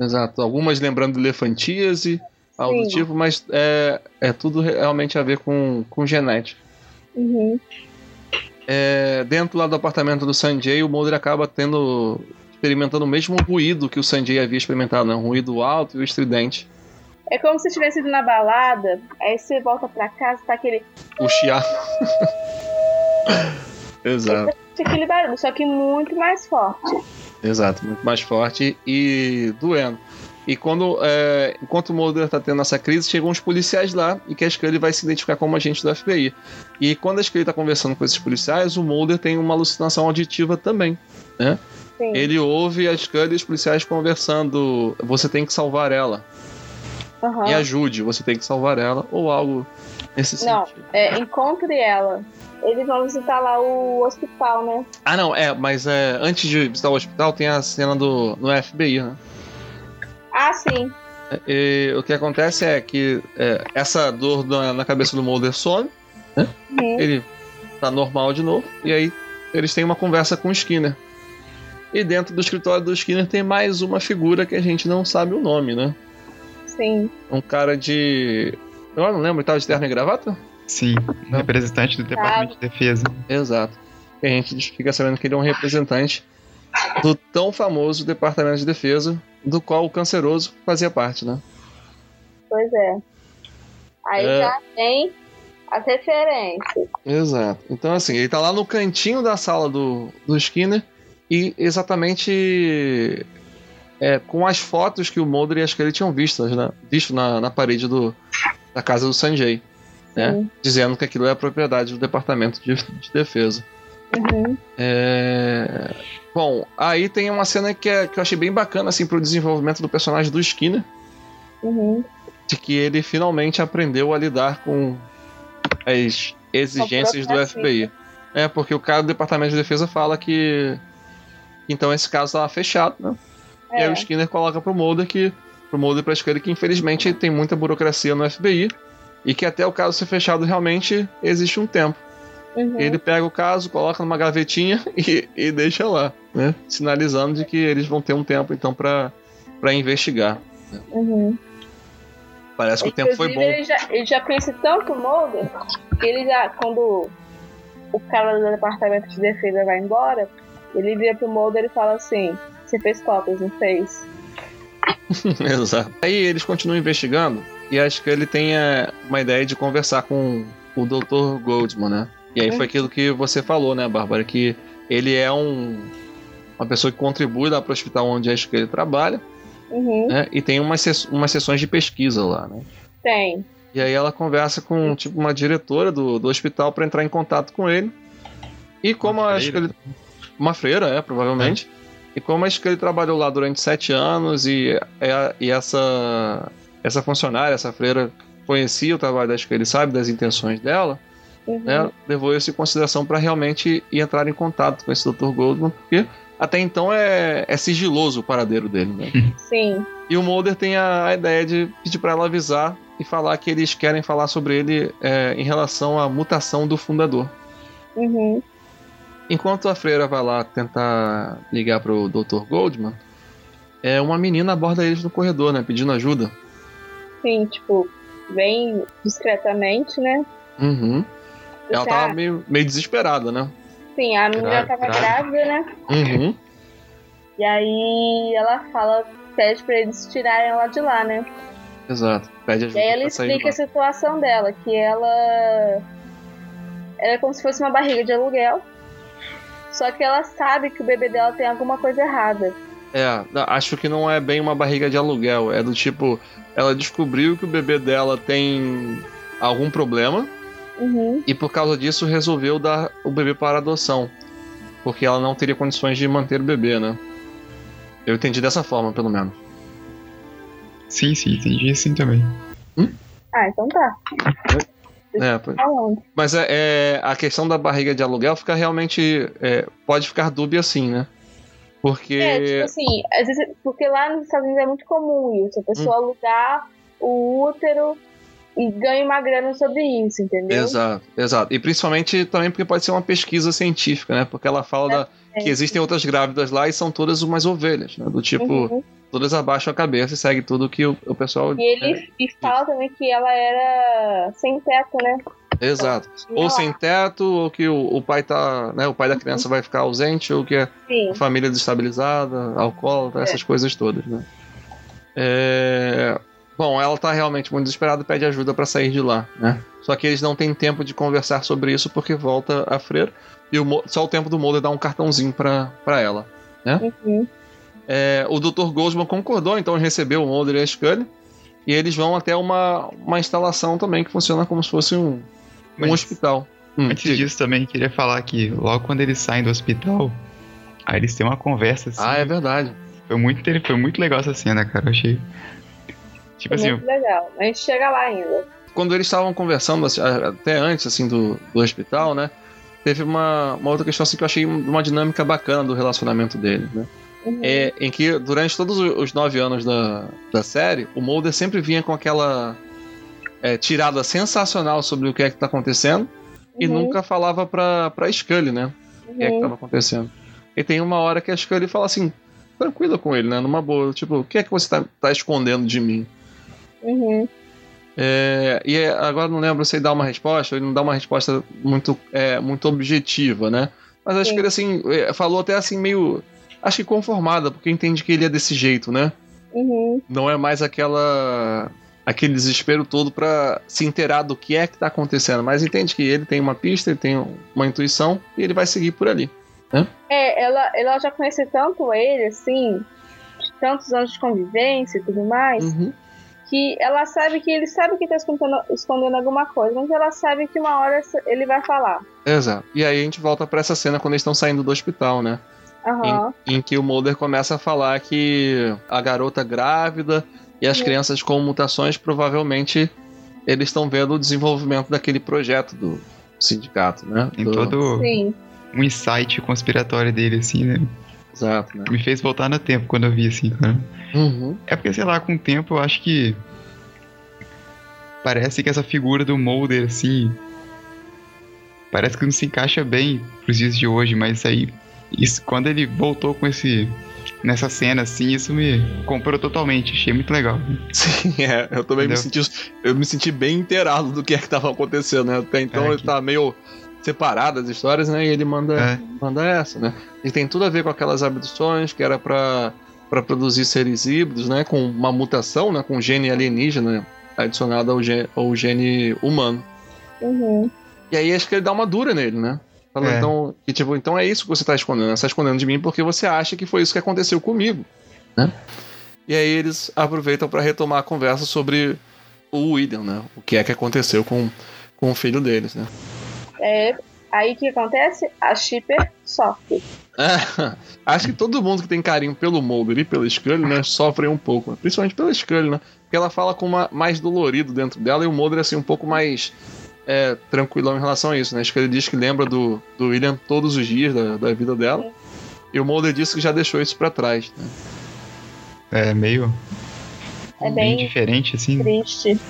[SPEAKER 2] Exato. Algumas lembrando elefantíase, algo do tipo, mas é, é tudo realmente a ver com, com genética.
[SPEAKER 3] Uhum.
[SPEAKER 2] É, dentro lá do apartamento do Sanjay, o Mulder acaba tendo experimentando o mesmo ruído que o Sanjay havia experimentado, né? Um ruído alto e o estridente.
[SPEAKER 3] É como se tivesse ido na balada, aí você volta pra casa, tá aquele,
[SPEAKER 2] O chiado. Exato.
[SPEAKER 3] aquele barulho, só que muito mais forte.
[SPEAKER 2] Exato, muito mais forte e doendo. E quando, é, enquanto o Mulder tá tendo essa crise, chegam uns policiais lá e que a Scully vai se identificar como agente do FBI. E quando a Scully tá conversando com esses policiais, o Mulder tem uma alucinação auditiva também.
[SPEAKER 3] Sim.
[SPEAKER 2] Ele ouve a Scully e os policiais conversando: você tem que salvar ela.
[SPEAKER 3] Aham.
[SPEAKER 2] Me ajude, você tem que salvar ela, ou algo nesse
[SPEAKER 3] Não.
[SPEAKER 2] sentido.
[SPEAKER 3] É, encontre ela. Eles vão visitar lá o hospital, né?
[SPEAKER 2] Ah, não, é, mas é, antes de visitar o hospital tem a cena do no FBI, né?
[SPEAKER 3] Ah, sim.
[SPEAKER 2] E o que acontece é que é, essa dor na, na cabeça do Mulder some,
[SPEAKER 3] Uhum.
[SPEAKER 2] ele tá normal de novo, e aí eles têm uma conversa com o Skinner. E dentro do escritório do Skinner tem mais uma figura que a gente não sabe o nome, né?
[SPEAKER 3] Sim.
[SPEAKER 2] Um cara de. Eu não lembro, ele tava de terno e gravata?
[SPEAKER 4] Sim, um representante do Departamento de Defesa.
[SPEAKER 2] Exato. E a gente fica sabendo que ele é um representante do tão famoso Departamento de Defesa, do qual o Canceroso fazia parte, né?
[SPEAKER 3] Pois é. Aí
[SPEAKER 2] É.
[SPEAKER 3] já tem as referências.
[SPEAKER 2] Exato. Então, assim, ele tá lá no cantinho da sala do, do Skinner e exatamente é, com as fotos que o Mulder e a Scully tinham vistas, né? visto na, na parede do, da casa do Sanjay, né?
[SPEAKER 3] Sim.
[SPEAKER 2] Dizendo que aquilo é propriedade do Departamento de, de Defesa.
[SPEAKER 3] Uhum.
[SPEAKER 2] É... Bom, aí tem uma cena que, é, que eu achei bem bacana assim, pro desenvolvimento do personagem do Skinner,
[SPEAKER 3] Uhum.
[SPEAKER 2] de que ele finalmente aprendeu a lidar com as exigências do. FBI. É, porque o cara do Departamento de Defesa fala que então esse caso estava fechado, né? E aí
[SPEAKER 3] É.
[SPEAKER 2] o Skinner coloca pro Mulder que pro Mulder e pra Scully que infelizmente tem muita burocracia no FBI e que até o caso ser fechado realmente existe um tempo.
[SPEAKER 3] Uhum.
[SPEAKER 2] Ele pega o caso, coloca numa gavetinha e, e deixa lá, né? Sinalizando de que eles vão ter um tempo então pra para investigar.
[SPEAKER 3] Uhum.
[SPEAKER 2] Parece que o tempo foi bom.
[SPEAKER 3] Inclusive, Ele já, ele já pensa tanto o Mulder que ele já, quando o cara do departamento de defesa vai embora, ele vira pro Mulder e fala assim: Você fez cópias, não fez?
[SPEAKER 2] Exato. Aí eles continuam investigando e acho que ele tem é, uma ideia de conversar com o Dr. Goldman, né? E aí foi aquilo que você falou, né, Bárbara? Que ele é um uma pessoa que contribui lá para o hospital onde acho que ele trabalha,
[SPEAKER 3] Uhum.
[SPEAKER 2] né? E tem umas, umas sessões de pesquisa lá, né?
[SPEAKER 3] Tem.
[SPEAKER 2] E aí ela conversa com tipo uma diretora do, do hospital para entrar em contato com ele. E como acho que ele uma freira, é, provavelmente. E como acho que ele trabalhou lá durante sete anos e, é- e essa essa funcionária, essa freira conhecia o trabalho da ele sabe das intenções dela,
[SPEAKER 3] Uhum.
[SPEAKER 2] né? Levou isso em consideração para realmente ir entrar em contato com esse Dr. Goldman, porque até então é, é sigiloso o paradeiro dele, né?
[SPEAKER 3] Sim.
[SPEAKER 2] E o Mulder tem a, a ideia de pedir para ela avisar e falar que eles querem falar sobre ele é, em relação à mutação do fundador.
[SPEAKER 3] Uhum.
[SPEAKER 2] Enquanto a freira vai lá tentar ligar pro Dr. Goldman, é uma menina aborda eles no corredor, né, pedindo ajuda.
[SPEAKER 3] Sim, tipo, bem discretamente, né?
[SPEAKER 2] Uhum. Ela
[SPEAKER 3] Tá.
[SPEAKER 2] tava meio, meio desesperada, né?
[SPEAKER 3] Sim, a menina
[SPEAKER 4] Grave,
[SPEAKER 3] tava
[SPEAKER 4] grave.
[SPEAKER 3] grávida, né?
[SPEAKER 2] Uhum.
[SPEAKER 3] E aí ela fala, pede pra eles tirarem ela de lá, né?
[SPEAKER 2] Exato. Pede
[SPEAKER 3] E
[SPEAKER 2] ajuda
[SPEAKER 3] aí ela
[SPEAKER 2] pra sair
[SPEAKER 3] explica a situação dela, que ela. Ela é como se fosse uma barriga de aluguel. Só que ela sabe que o bebê dela tem alguma coisa errada.
[SPEAKER 2] É, acho que não é bem uma barriga de aluguel. É do tipo, ela descobriu que o bebê dela tem algum problema
[SPEAKER 3] Uhum.
[SPEAKER 2] e por causa disso resolveu dar o bebê para adoção. Porque ela não teria condições de manter o bebê, né? Eu entendi dessa forma, pelo menos.
[SPEAKER 4] Sim, sim, entendi assim também.
[SPEAKER 3] Ah, então tá.
[SPEAKER 2] É, pois-
[SPEAKER 3] Falando.
[SPEAKER 2] mas é, é, a questão da barriga de aluguel fica realmente. é, pode ficar dúbia assim, né? Porque.
[SPEAKER 3] É, tipo assim, às vezes, porque lá nos Estados Unidos é muito comum isso, a pessoa
[SPEAKER 2] Hum.
[SPEAKER 3] alugar o útero e ganha uma grana sobre isso, entendeu?
[SPEAKER 2] Exato, exato. E principalmente também porque pode ser uma pesquisa científica, né? Porque ela fala da-
[SPEAKER 3] É.
[SPEAKER 2] que existem outras grávidas lá e são todas umas ovelhas, né? Do tipo,
[SPEAKER 3] Uhum.
[SPEAKER 2] Todas abaixam a cabeça e segue tudo que o, o pessoal.
[SPEAKER 3] E ele e fala também que ela era sem teto, né?
[SPEAKER 2] é, exato.
[SPEAKER 3] Tinha
[SPEAKER 2] Ou sem teto, ou que o, o pai tá. Né, o pai da criança vai ficar ausente, ou que a
[SPEAKER 3] Sim.
[SPEAKER 2] família desestabilizada, alcoólatra,
[SPEAKER 3] É.
[SPEAKER 2] essas coisas todas, né? É, Bom, ela tá realmente muito desesperada e pede ajuda pra sair de lá, né? Só que eles não têm tempo de conversar sobre isso porque volta a freira e o só o tempo do Mulder dar um cartãozinho pra, pra ela.
[SPEAKER 3] Uhum.
[SPEAKER 2] É, o Dr. Goldman concordou, então ele recebeu o Mulder e a Scully e eles vão até uma, uma instalação também que funciona como se fosse um, um
[SPEAKER 4] Mas-
[SPEAKER 2] hospital. Hum,
[SPEAKER 4] Antes
[SPEAKER 2] diga.
[SPEAKER 4] disso também queria falar que logo quando eles saem do hospital, aí eles têm uma conversa assim.
[SPEAKER 2] Ah, é verdade.
[SPEAKER 4] Foi muito, foi muito legal essa cena, cara. Eu achei. Tipo
[SPEAKER 3] Foi
[SPEAKER 4] assim,
[SPEAKER 3] muito legal. A gente chega lá ainda.
[SPEAKER 2] quando eles estavam conversando, assim, até antes assim do, do hospital, né? Teve uma, uma outra questão assim, que eu achei uma dinâmica bacana do relacionamento deles, né? É, em que durante todos os nove anos da, da série, o Mulder sempre vinha com aquela é, tirada sensacional sobre o que é que tá acontecendo e
[SPEAKER 3] Uhum.
[SPEAKER 2] nunca falava pra, pra Scully, né? O que é que
[SPEAKER 3] Uhum.
[SPEAKER 2] tava acontecendo. E tem uma hora que a Scully fala assim, tranquila com ele, né? Numa boa, tipo, o que é que você tá, tá escondendo de mim?
[SPEAKER 3] Uhum.
[SPEAKER 2] É, e é- agora não lembro se ele dá uma resposta, ele não dá uma resposta muito, é, muito objetiva, né? Mas acho
[SPEAKER 3] Sim.
[SPEAKER 2] que ele assim, é, falou até assim meio acho que conformada, porque entende que ele é desse jeito, né?
[SPEAKER 3] Uhum.
[SPEAKER 2] Não é mais aquela aquele desespero todo pra se inteirar do que é que tá acontecendo, mas entende que ele tem uma pista, ele tem uma intuição e ele vai seguir por ali.
[SPEAKER 3] É, ela, ela já conhece tanto ele, assim, de tantos anos de convivência e tudo mais,
[SPEAKER 2] Uhum.
[SPEAKER 3] que ela sabe que ele sabe que tá escondendo, escondendo alguma coisa, mas ela sabe que uma hora ele vai falar.
[SPEAKER 2] Exato. E aí a gente volta pra essa cena quando eles estão saindo do hospital, né?
[SPEAKER 3] Aham.
[SPEAKER 2] em que o Mulder começa a falar que a garota grávida e as
[SPEAKER 3] Sim.
[SPEAKER 2] crianças com mutações provavelmente eles estão vendo o desenvolvimento daquele projeto do sindicato, né?
[SPEAKER 4] Tem
[SPEAKER 2] Do-
[SPEAKER 4] todo
[SPEAKER 3] Sim.
[SPEAKER 4] um insight conspiratório dele, assim, né?
[SPEAKER 2] Exato, né?
[SPEAKER 4] Me fez voltar no tempo quando eu vi, assim, cara.
[SPEAKER 2] Uhum.
[SPEAKER 4] É porque, sei lá, com o tempo eu acho que. Parece que essa figura do Mulder, assim. Parece que não se encaixa bem pros dias de hoje, mas aí. Isso, quando ele voltou com esse. Nessa cena, assim, isso me comprou totalmente. Achei muito legal.
[SPEAKER 2] Sim, é. Eu também me
[SPEAKER 4] Entendeu?
[SPEAKER 2] senti. Eu me senti bem inteirado do que é que tava acontecendo, né? Até então
[SPEAKER 4] É,
[SPEAKER 2] ele
[SPEAKER 4] que-
[SPEAKER 2] tá meio separado das histórias, né? E ele manda,
[SPEAKER 4] É.
[SPEAKER 2] manda essa, né? E tem tudo a ver com aquelas abduções que era pra, pra produzir seres híbridos, né? Com uma mutação, né? Com gene alienígena adicionado ao gene, ao gene humano.
[SPEAKER 3] Uhum.
[SPEAKER 2] E aí acho que ele dá uma dura nele, né? Fala,
[SPEAKER 4] É.
[SPEAKER 2] então, que, tipo, então é isso que você tá escondendo. Você tá escondendo de mim porque você acha que foi isso que aconteceu comigo, né? E aí eles aproveitam pra retomar a conversa sobre o William, né? O que é que aconteceu com, com o filho deles, né?
[SPEAKER 3] É, aí o que acontece? A Shipper sofre.
[SPEAKER 2] É, acho que todo mundo que tem carinho pelo Mulder e pela Scully, né, sofre um pouco. Principalmente pela Scully, né? Porque ela fala com uma, mais dolorido dentro dela e o Mulder, assim, um pouco mais é, tranquilão em relação a isso, né? A Scully diz que lembra do, do William todos os dias da, da vida dela. E o Mulder disse que já deixou isso pra trás, né?
[SPEAKER 4] É meio.
[SPEAKER 3] É
[SPEAKER 4] bem
[SPEAKER 3] bem
[SPEAKER 4] diferente, assim.
[SPEAKER 3] triste.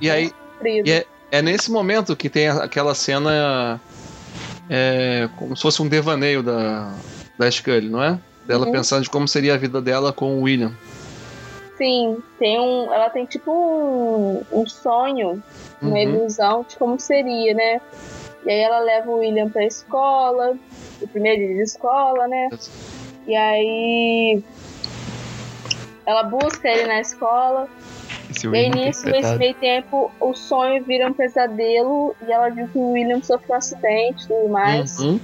[SPEAKER 2] E aí. E é, é nesse momento que tem aquela cena é, como se fosse um devaneio da, da Scully, não é? Dela
[SPEAKER 3] Uhum.
[SPEAKER 2] pensando de como seria a vida dela com o William.
[SPEAKER 3] Sim, tem um. Ela tem tipo um, um sonho, uma
[SPEAKER 2] Uhum.
[SPEAKER 3] ilusão de como seria, né? E aí ela leva o William pra escola, o primeiro dia de escola, né? E aí ela busca ele na escola. Nisso, nesse meio tempo, o sonho vira um pesadelo e ela viu que o William sofreu um acidente e tudo mais.
[SPEAKER 2] Uhum.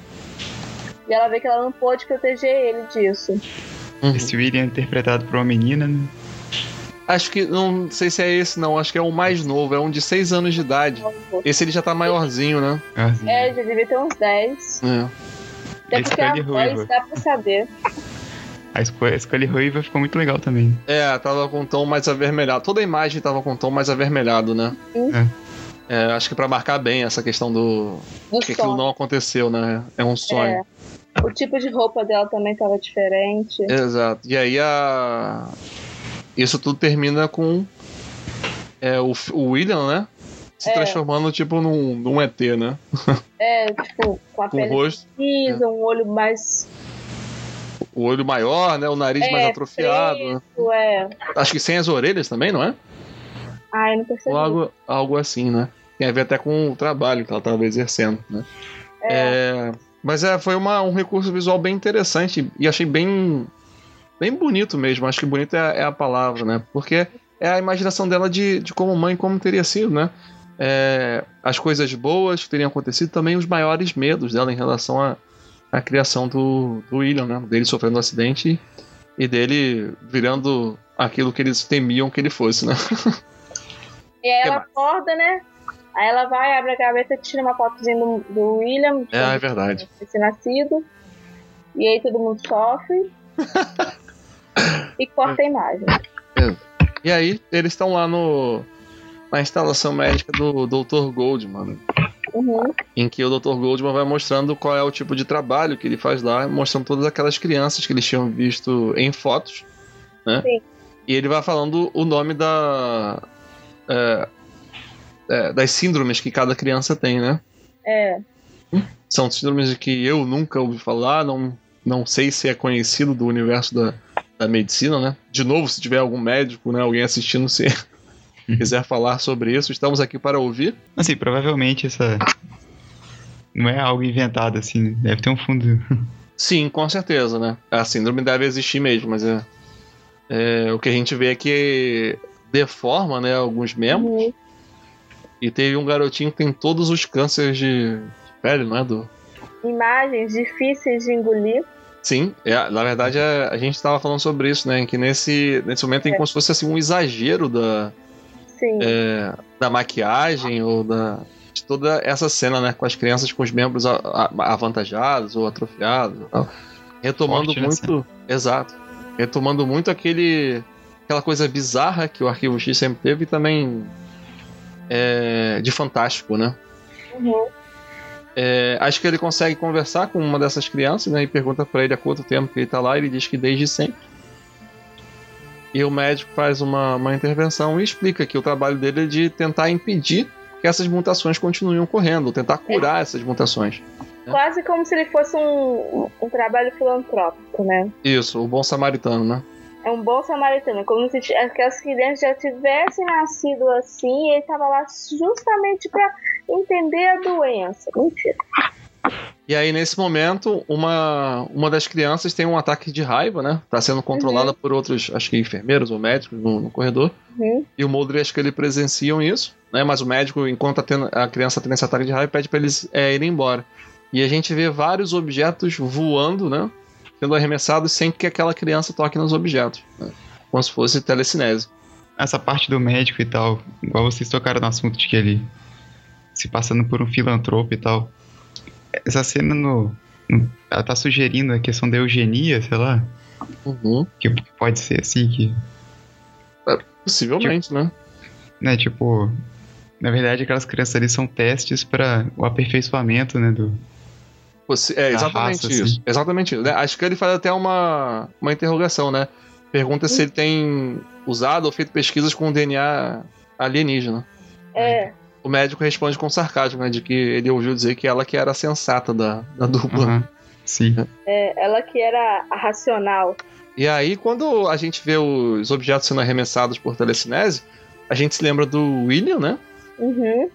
[SPEAKER 3] E ela vê que ela não pôde proteger ele disso.
[SPEAKER 2] Uhum.
[SPEAKER 4] Esse William é interpretado por uma menina, né?
[SPEAKER 2] Acho que não sei se é esse, não. Acho que é o mais novo, é um de 6 anos de idade. Esse ele já tá maiorzinho, né?
[SPEAKER 3] É, já devia ter uns 10.
[SPEAKER 2] É.
[SPEAKER 3] Até
[SPEAKER 4] A
[SPEAKER 3] porque a voz
[SPEAKER 4] ruiva.
[SPEAKER 3] dá pra saber.
[SPEAKER 4] A escolha, a escolha ruiva ficou muito legal também.
[SPEAKER 2] É, tava com um tom mais avermelhado. Toda a imagem tava com um tom mais avermelhado, né?
[SPEAKER 3] Uhum.
[SPEAKER 2] É, acho que pra marcar bem essa questão do
[SPEAKER 3] Do
[SPEAKER 2] que aquilo
[SPEAKER 3] som.
[SPEAKER 2] não aconteceu, né? É um sonho.
[SPEAKER 3] É. O tipo de roupa dela também tava diferente.
[SPEAKER 2] Exato. E aí a. Isso tudo termina com é, o, o William, né? Se
[SPEAKER 3] É.
[SPEAKER 2] transformando tipo num, num ET, né?
[SPEAKER 3] É, tipo, com a
[SPEAKER 2] Com
[SPEAKER 3] pele
[SPEAKER 2] rosto,
[SPEAKER 3] lisa, um olho mais.
[SPEAKER 2] o olho maior, né? O nariz mais
[SPEAKER 3] É,
[SPEAKER 2] atrofiado. né?
[SPEAKER 3] preto, é.
[SPEAKER 2] Acho que sem as orelhas também, não é?
[SPEAKER 3] Ai, não percebi.
[SPEAKER 2] Ou algo, algo assim, né? Tem a ver até com o trabalho que ela estava exercendo, né? É, mas é, foi uma, um recurso visual bem interessante e achei bem, bem bonito mesmo. Acho que bonito é, a- é a palavra, né? Porque é a imaginação dela de, de como mãe, como teria sido, né? É, as coisas boas que teriam acontecido, também os maiores medos dela em relação à à criação do, do William, né? Dele sofrendo um acidente e dele virando aquilo que eles temiam que ele fosse, né?
[SPEAKER 3] E aí ela acorda, né? Aí ela vai, abre a gaveta, tira uma fotozinha do, do William,
[SPEAKER 2] É, é
[SPEAKER 3] quando
[SPEAKER 2] verdade.
[SPEAKER 3] ele nascido. E aí todo mundo sofre. e corta a imagem.
[SPEAKER 2] E aí, eles estão lá no na instalação médica do Dr. Goldman,
[SPEAKER 3] Uhum.
[SPEAKER 2] em que o Dr. Goldman vai mostrando qual é o tipo de trabalho que ele faz lá, mostrando todas aquelas crianças que eles tinham visto em fotos, né?
[SPEAKER 3] Sim.
[SPEAKER 2] E ele vai falando o nome da é, é, das síndromes que cada criança tem, né?
[SPEAKER 3] É.
[SPEAKER 2] São síndromes que eu nunca ouvi falar, não, não sei se é conhecido do universo da, da medicina, né? De novo, se tiver algum médico, né, alguém assistindo, se quiser falar sobre isso, estamos aqui para ouvir.
[SPEAKER 4] Assim, provavelmente essa. Não é algo inventado, assim. Deve ter um fundo
[SPEAKER 2] Sim, com certeza, né? A síndrome deve existir mesmo, mas é, é o que a gente vê é que deforma, né, alguns membros.
[SPEAKER 3] Uhum.
[SPEAKER 2] E teve um garotinho que tem todos os cânceres de pele, não é, do?
[SPEAKER 3] Imagens difíceis de engolir.
[SPEAKER 2] Sim, é, na verdade é, a gente estava falando sobre isso, né? Que nesse, nesse momento tem
[SPEAKER 3] É.
[SPEAKER 2] como se fosse assim, um exagero da,
[SPEAKER 3] Sim.
[SPEAKER 2] é, da maquiagem ou da, de toda essa cena, né? Com as crianças com os membros a- a- avantajados ou atrofiados e tal. Retomando
[SPEAKER 4] Forte, né,
[SPEAKER 2] muito. Exato. Retomando muito aquele. aquela coisa bizarra que o Arquivo X sempre teve e também. é, de fantástico, né?
[SPEAKER 3] Uhum.
[SPEAKER 2] É, acho que ele consegue conversar com uma dessas crianças, né? E pergunta pra ele há quanto tempo que ele tá lá. Ele diz que desde sempre. E o médico faz uma, uma intervenção e explica que o trabalho dele é de tentar impedir que essas mutações continuem ocorrendo, tentar curar essas mutações.
[SPEAKER 3] Quase como se ele fosse um, um trabalho filantrópico, né?
[SPEAKER 2] Isso, o bom samaritano, né?
[SPEAKER 3] É um bom samaritano, como se aquelas crianças já tivessem nascido assim e ele estava lá justamente para entender a doença. Mentira.
[SPEAKER 2] E aí, nesse momento, uma, uma das crianças tem um ataque de raiva, né? Tá sendo controlada por outros, acho que enfermeiros ou médicos no, no corredor.
[SPEAKER 3] Uhum.
[SPEAKER 2] E o Mulder acho que ele presenciam isso, né? Mas o médico, enquanto tá tendo- a criança tem esse ataque de raiva, pede pra eles é, irem embora. E a gente vê vários objetos voando, né? Sendo arremessados sem que aquela criança toque nos objetos. Né? Como se fosse telecinese.
[SPEAKER 4] Essa parte do médico e tal, igual vocês tocaram no assunto de que ele se passando por um filantropo e tal. Essa cena no. no- ela tá sugerindo a questão da eugenia, sei lá.
[SPEAKER 2] Uhum.
[SPEAKER 4] Que pode ser assim, que.
[SPEAKER 2] Possivelmente, né?
[SPEAKER 4] Né, tipo. Na verdade, aquelas crianças ali são testes para o aperfeiçoamento, né? Do,
[SPEAKER 2] Possi- É, exatamente
[SPEAKER 4] raça,
[SPEAKER 2] isso.
[SPEAKER 4] assim.
[SPEAKER 2] Exatamente isso. né? Acho que ele faz até uma, uma interrogação, né? Pergunta se ele tem usado ou feito pesquisas com DNA alienígena.
[SPEAKER 3] É,
[SPEAKER 2] O médico responde com sarcasmo, né? De que ele ouviu dizer que ela que era a sensata da, da dupla.
[SPEAKER 4] Aham, Sim.
[SPEAKER 3] é, ela que era a racional.
[SPEAKER 2] E aí, quando a gente vê os objetos sendo arremessados por telecinese, a gente se lembra do William, né?
[SPEAKER 3] Uhum.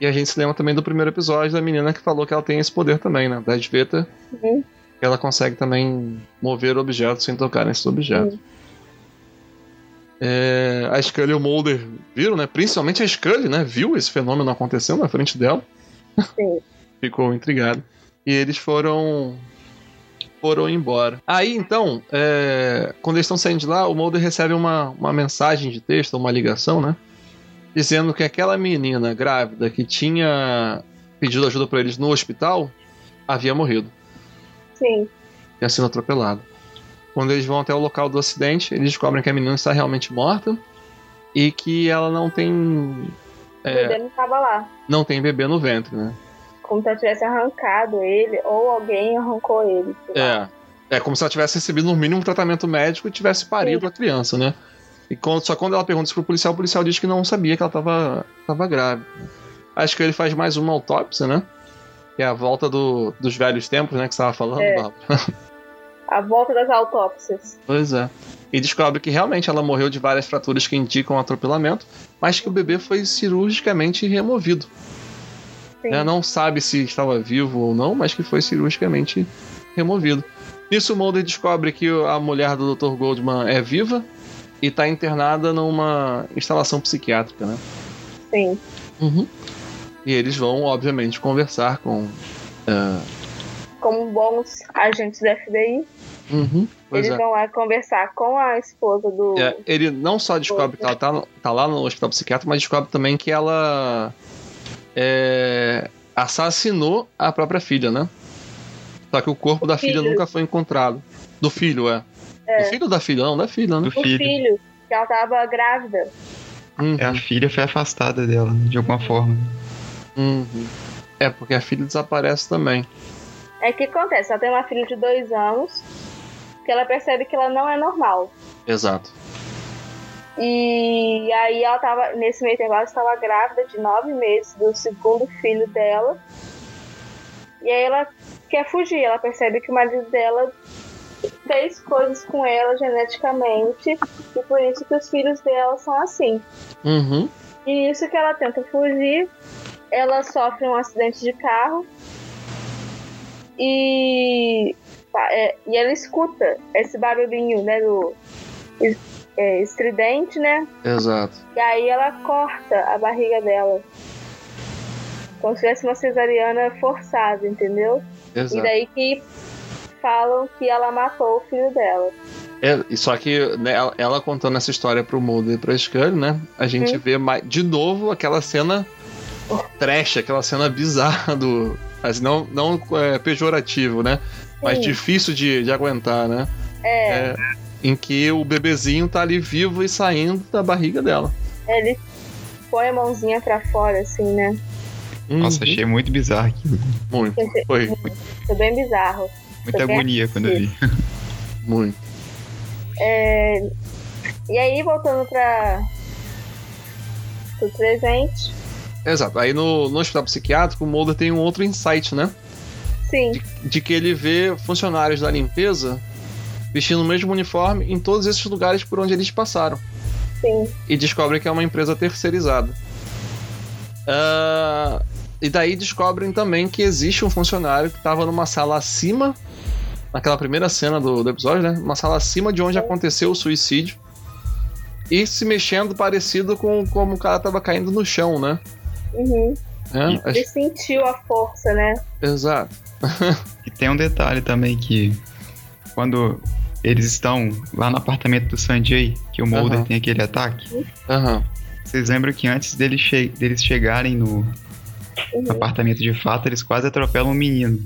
[SPEAKER 2] E a gente se lembra também do primeiro episódio da menina que falou que ela tem esse poder também, né? Da Sveta.
[SPEAKER 3] Uhum.
[SPEAKER 2] Ela consegue também mover objetos sem tocar nesses objetos. É, a Scully e o Mulder viram, né? Principalmente a Scully, né? Viu esse fenômeno acontecendo na frente dela.
[SPEAKER 3] Sim.
[SPEAKER 2] Ficou intrigado. E eles foram foram embora. Aí, então, é, quando eles estão saindo de lá, o Mulder recebe uma, uma mensagem de texto, uma ligação, né? Dizendo que aquela menina grávida que tinha pedido ajuda para eles no hospital havia morrido,
[SPEAKER 3] Sim.
[SPEAKER 2] tinha sido atropelada. Quando eles vão até o local do acidente, eles descobrem que a menina está realmente morta e que ela não tem
[SPEAKER 3] O
[SPEAKER 2] é,
[SPEAKER 3] bebê não tava lá.
[SPEAKER 2] não tem bebê no ventre, né?
[SPEAKER 3] Como se ela tivesse arrancado ele, ou alguém arrancou ele.
[SPEAKER 2] É. É como se ela tivesse recebido no mínimo um tratamento médico e tivesse parido a criança, né? E quando- só quando ela pergunta isso pro policial, o policial diz que não sabia que ela tava, tava grávida. Acho que ele faz mais uma autópsia, né? Que é a volta do- dos velhos tempos, né? Que você tava falando,
[SPEAKER 3] É.
[SPEAKER 2] Bárbara.
[SPEAKER 3] A volta das autópsias.
[SPEAKER 2] Pois é. E descobre que realmente ela morreu de várias fraturas que indicam atropelamento, mas que o bebê foi cirurgicamente removido.
[SPEAKER 3] Sim.
[SPEAKER 2] né? Não sabe se estava vivo ou não, mas que foi cirurgicamente removido. Nisso, Mulder descobre que a mulher do Dr. Goldman é viva e está internada numa instalação psiquiátrica, né?
[SPEAKER 3] Sim.
[SPEAKER 2] E eles vão, obviamente, conversar com. é,
[SPEAKER 3] Como bons agentes do FBI,
[SPEAKER 2] Pois
[SPEAKER 3] eles
[SPEAKER 2] é.
[SPEAKER 3] vão lá conversar com a esposa do.
[SPEAKER 2] É, ele não só descobre que ela tá, tá lá no hospital psiquiátrico, mas descobre também que ela é, assassinou a própria filha, né? Só que o corpo da filha
[SPEAKER 3] filho.
[SPEAKER 2] nunca foi encontrado. Do filho, é.
[SPEAKER 3] É.
[SPEAKER 2] Do filho da filha, não, da filha, né?
[SPEAKER 4] Do
[SPEAKER 3] o
[SPEAKER 4] filho.
[SPEAKER 3] filho, que ela tava grávida.
[SPEAKER 2] Uhum,
[SPEAKER 4] É, a filha foi afastada dela, de alguma forma.
[SPEAKER 2] uhum. É, porque a filha desaparece também.
[SPEAKER 3] É que acontece, ela tem uma filha de dois anos, que ela percebe que ela não é normal.
[SPEAKER 2] Exato.
[SPEAKER 3] E aí ela tava, nesse meio intervalo, ela estava grávida de nove meses do segundo filho dela. E aí ela quer fugir, ela percebe que o marido dela fez coisas com ela geneticamente, e por isso que os filhos dela são assim.
[SPEAKER 2] Uhum.
[SPEAKER 3] E isso que ela tenta fugir, ela sofre um acidente de carro. E é, e ela escuta esse barulhinho, né, do é, estridente, né?
[SPEAKER 2] Exato.
[SPEAKER 3] E aí ela corta a barriga dela. Como se tivesse uma cesariana forçada, entendeu?
[SPEAKER 2] Exato.
[SPEAKER 3] E daí que falam que ela matou o filho dela.
[SPEAKER 2] É, só que né, ela, ela contando essa história pro Mulder e pra Scully, né? A gente
[SPEAKER 3] Hum.
[SPEAKER 2] vê mais, de novo aquela cena trash, aquela cena bizarra do. Assim, não não é, pejorativo, né? Mas
[SPEAKER 3] Sim.
[SPEAKER 2] difícil de, de aguentar, né?
[SPEAKER 3] É,
[SPEAKER 2] É, em que o bebezinho tá ali vivo e saindo da barriga dela.
[SPEAKER 3] ele põe a mãozinha pra fora, assim, né?
[SPEAKER 4] Nossa,
[SPEAKER 2] Uhum.
[SPEAKER 4] achei muito bizarro aquilo.
[SPEAKER 2] Muito. Foi,
[SPEAKER 3] Foi bem bizarro.
[SPEAKER 4] Muita
[SPEAKER 3] Foi
[SPEAKER 4] agonia quando eu vi.
[SPEAKER 2] muito.
[SPEAKER 3] É, e aí, voltando pra. pro presente.
[SPEAKER 2] Exato. Aí no, no hospital psiquiátrico, o Mulder tem um outro insight, né?
[SPEAKER 3] Sim,
[SPEAKER 2] de que ele vê funcionários da limpeza vestindo o mesmo uniforme em todos esses lugares por onde eles passaram.
[SPEAKER 3] sim.
[SPEAKER 2] E descobre que é uma empresa terceirizada. Ah, e daí descobrem também que existe um funcionário que estava numa sala acima, naquela primeira cena do, do episódio, né? Uma sala acima de onde aconteceu o suicídio. E se mexendo parecido com como o cara estava caindo no chão, né?
[SPEAKER 3] Uhum.
[SPEAKER 2] É,
[SPEAKER 3] Ele sentiu a força, né?
[SPEAKER 2] Exato.
[SPEAKER 4] E tem um detalhe também que quando eles estão lá no apartamento do Sanjay, que o Mulder
[SPEAKER 2] Aham.
[SPEAKER 4] tem aquele ataque,
[SPEAKER 2] Aham.
[SPEAKER 4] vocês lembram que antes deles, che deles chegarem no
[SPEAKER 3] Uhum.
[SPEAKER 4] apartamento de fato, eles quase atropelam um menino,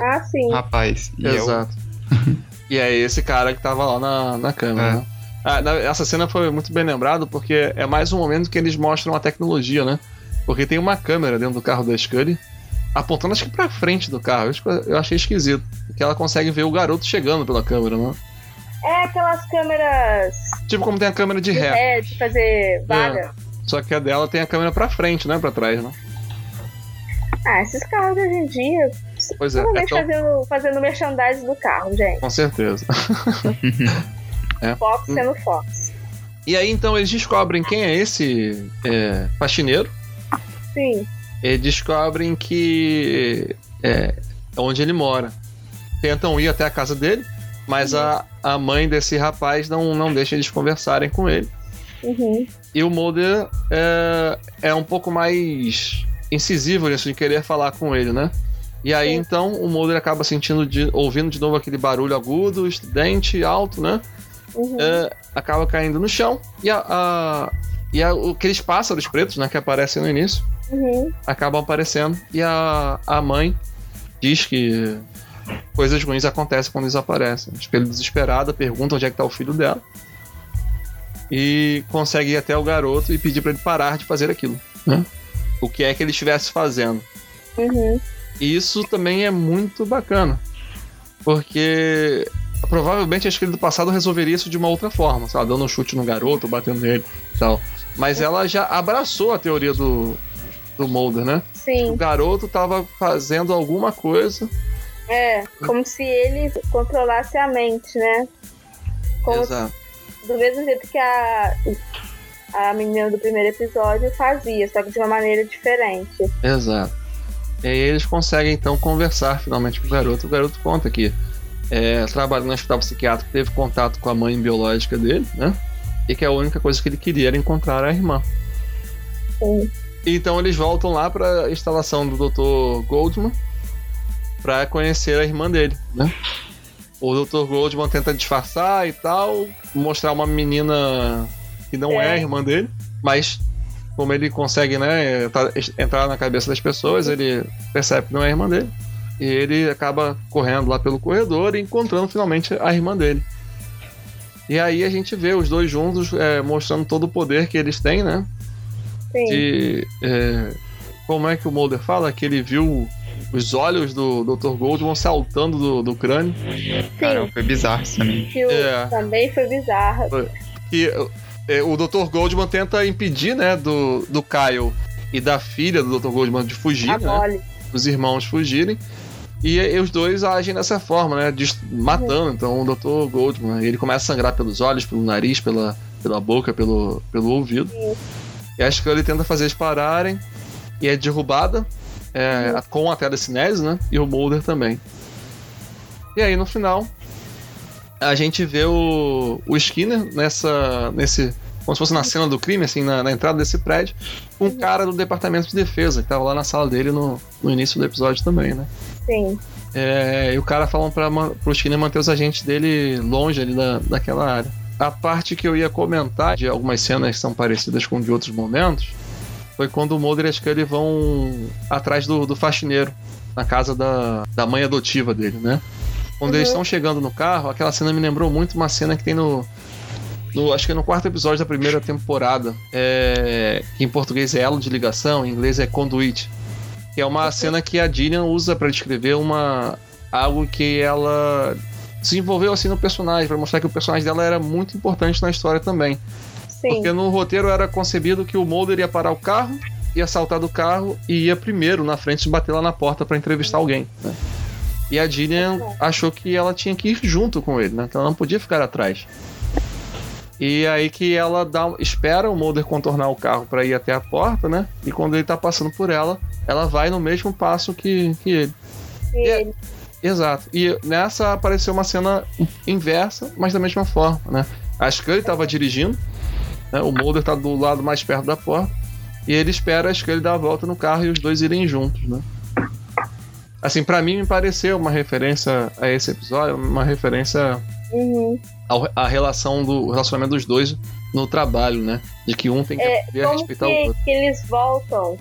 [SPEAKER 3] Ah, sim.
[SPEAKER 4] um rapaz. E
[SPEAKER 2] Exato. e é esse cara que tava lá na, na câmera.
[SPEAKER 4] É.
[SPEAKER 2] né? Ah, na- essa cena foi muito bem lembrado porque é mais um momento que eles mostram a tecnologia, né? Porque tem uma câmera dentro do carro da Scully apontando acho que pra frente do carro. Eu achei esquisito. Que ela consegue ver o garoto chegando pela câmera, né?
[SPEAKER 3] É aquelas câmeras
[SPEAKER 2] Tipo como tem a câmera de
[SPEAKER 3] de
[SPEAKER 2] ré.
[SPEAKER 3] ré, de fazer vaga.
[SPEAKER 2] Só que a dela tem a câmera pra frente, né? Pra trás, né?
[SPEAKER 3] Ah, esses carros hoje em dia,
[SPEAKER 2] Pois é. é tão-
[SPEAKER 3] fazendo, fazendo merchandising do carro, gente.
[SPEAKER 2] Com certeza.
[SPEAKER 3] Fox sendo Fox.
[SPEAKER 2] E aí então eles descobrem quem é esse é, faxineiro.
[SPEAKER 3] Sim.
[SPEAKER 2] e descobrem que é onde ele mora. Tentam ir até a casa dele, mas a, a mãe desse rapaz não, não deixa eles conversarem com ele.
[SPEAKER 3] Uhum.
[SPEAKER 2] E o Mulder é, é um pouco mais incisivo nisso de querer falar com ele, né? E aí
[SPEAKER 3] Sim.
[SPEAKER 2] então o Mulder acaba sentindo, de, ouvindo de novo aquele barulho agudo, estridente, alto, né?
[SPEAKER 3] Uhum.
[SPEAKER 2] É, acaba caindo no chão e a, a- e a- aqueles pássaros pretos, né, que aparecem no início,
[SPEAKER 3] Uhum.
[SPEAKER 2] acabam aparecendo e a, a mãe diz que coisas ruins acontecem quando eles aparecem. Espelho desesperada, pergunta onde é que tá o filho dela e consegue ir até o garoto e pedir para ele parar de fazer aquilo. né? O que é que ele estivesse fazendo.
[SPEAKER 3] Uhum.
[SPEAKER 2] E isso também é muito bacana, porque provavelmente a escrita do passado resolveria isso de uma outra forma, sabe? Dando um chute no garoto, batendo nele e tal. Mas ela já abraçou a teoria do, do Mulder, né? O
[SPEAKER 3] Sim.
[SPEAKER 2] garoto tava fazendo alguma coisa.
[SPEAKER 3] É. Como se ele controlasse a mente, né? Como
[SPEAKER 2] Exato.
[SPEAKER 3] do mesmo jeito que a, a menina do primeiro episódio fazia, só que de uma maneira diferente.
[SPEAKER 2] Exato. E aí eles conseguem então conversar finalmente com o garoto. O garoto conta que é, trabalhando no hospital psiquiátrico teve contato com a mãe biológica dele, né? E que a única coisa que ele queria era encontrar a irmã.
[SPEAKER 3] Sim.
[SPEAKER 2] Então eles voltam lá para a instalação do Dr. Goldman para conhecer a irmã dele, né? O Dr. Goldman tenta disfarçar e tal, mostrar uma menina que não é,
[SPEAKER 3] É.
[SPEAKER 2] a irmã dele, mas como ele consegue, né, tá- entrar na cabeça das pessoas, ele percebe que não é a irmã dele. E ele acaba correndo lá pelo corredor e encontrando finalmente a irmã dele. E aí a gente vê os dois juntos é, mostrando todo o poder que eles têm, né?
[SPEAKER 3] Sim.
[SPEAKER 2] de é, como é que o Mulder fala que ele viu os olhos do Dr. Goldman saltando do, do crânio
[SPEAKER 4] Caramba, foi bizarro isso também.
[SPEAKER 2] É.
[SPEAKER 3] também foi bizarra.
[SPEAKER 2] que é, o Dr. Goldman tenta impedir né do, do Kyle e da filha do Dr. Goldman de fugir
[SPEAKER 3] A
[SPEAKER 2] né,
[SPEAKER 3] mole.
[SPEAKER 2] os irmãos fugirem e, e os dois agem dessa forma né matando então o Dr. Goldman ele começa a sangrar pelos olhos pelo nariz pela, pela boca pelo, pelo ouvido e acho que ele tenta fazer eles pararem e é derrubada é, com a telecinese, né? E o Mulder também. E aí no final, a gente vê o, o Skinner nessa. nesse. Como se fosse na cena do crime, assim, na, na entrada desse prédio, com um cara do departamento de defesa, que tava lá na sala dele no, no início do episódio também, né?
[SPEAKER 3] Sim.
[SPEAKER 2] É, e o cara falando para pro Skinner manter os agentes dele longe ali da, daquela área. A parte que eu ia comentar de algumas cenas que são parecidas com de outros momentos foi quando o Mulder e a Scully vão atrás do, do faxineiro na casa da, da mãe adotiva dele, né? Quando
[SPEAKER 3] Uhum.
[SPEAKER 2] eles estão chegando no carro, aquela cena me lembrou muito uma cena que tem no. no acho que é no quarto episódio da primeira temporada. É, que em português é elo de ligação, em inglês é conduit. É uma cena que a Gillian usa para descrever uma. algo que ela desenvolveu assim no personagem, para mostrar que o personagem dela era muito importante na história também.
[SPEAKER 3] Sim.
[SPEAKER 2] Porque no roteiro era concebido que o Mulder ia parar o carro, ia saltar do carro e ia primeiro na frente e bater lá na porta para entrevistar alguém. né? E a Gillian achou que ela tinha que ir junto com ele, né? Que ela não podia ficar atrás. E aí que ela dá, espera o Mulder contornar o carro para ir até a porta, né? E quando ele tá passando por ela, ela vai no mesmo passo que, que ele.
[SPEAKER 3] E
[SPEAKER 2] é-
[SPEAKER 3] ele-
[SPEAKER 2] Exato. E nessa apareceu uma cena inversa, mas da mesma forma, né? A Scully estava dirigindo, né? o Mulder tá do lado mais perto da porta, e ele espera a Scully dar a volta no carro e os dois irem juntos, né? Assim, pra mim me pareceu uma referência a esse episódio, uma referência
[SPEAKER 3] Uhum.
[SPEAKER 2] ao, à relação do relacionamento dos dois no trabalho, né? De que um tem que a
[SPEAKER 3] Como
[SPEAKER 2] respeitar o
[SPEAKER 3] que,
[SPEAKER 2] outro.
[SPEAKER 3] que eles voltam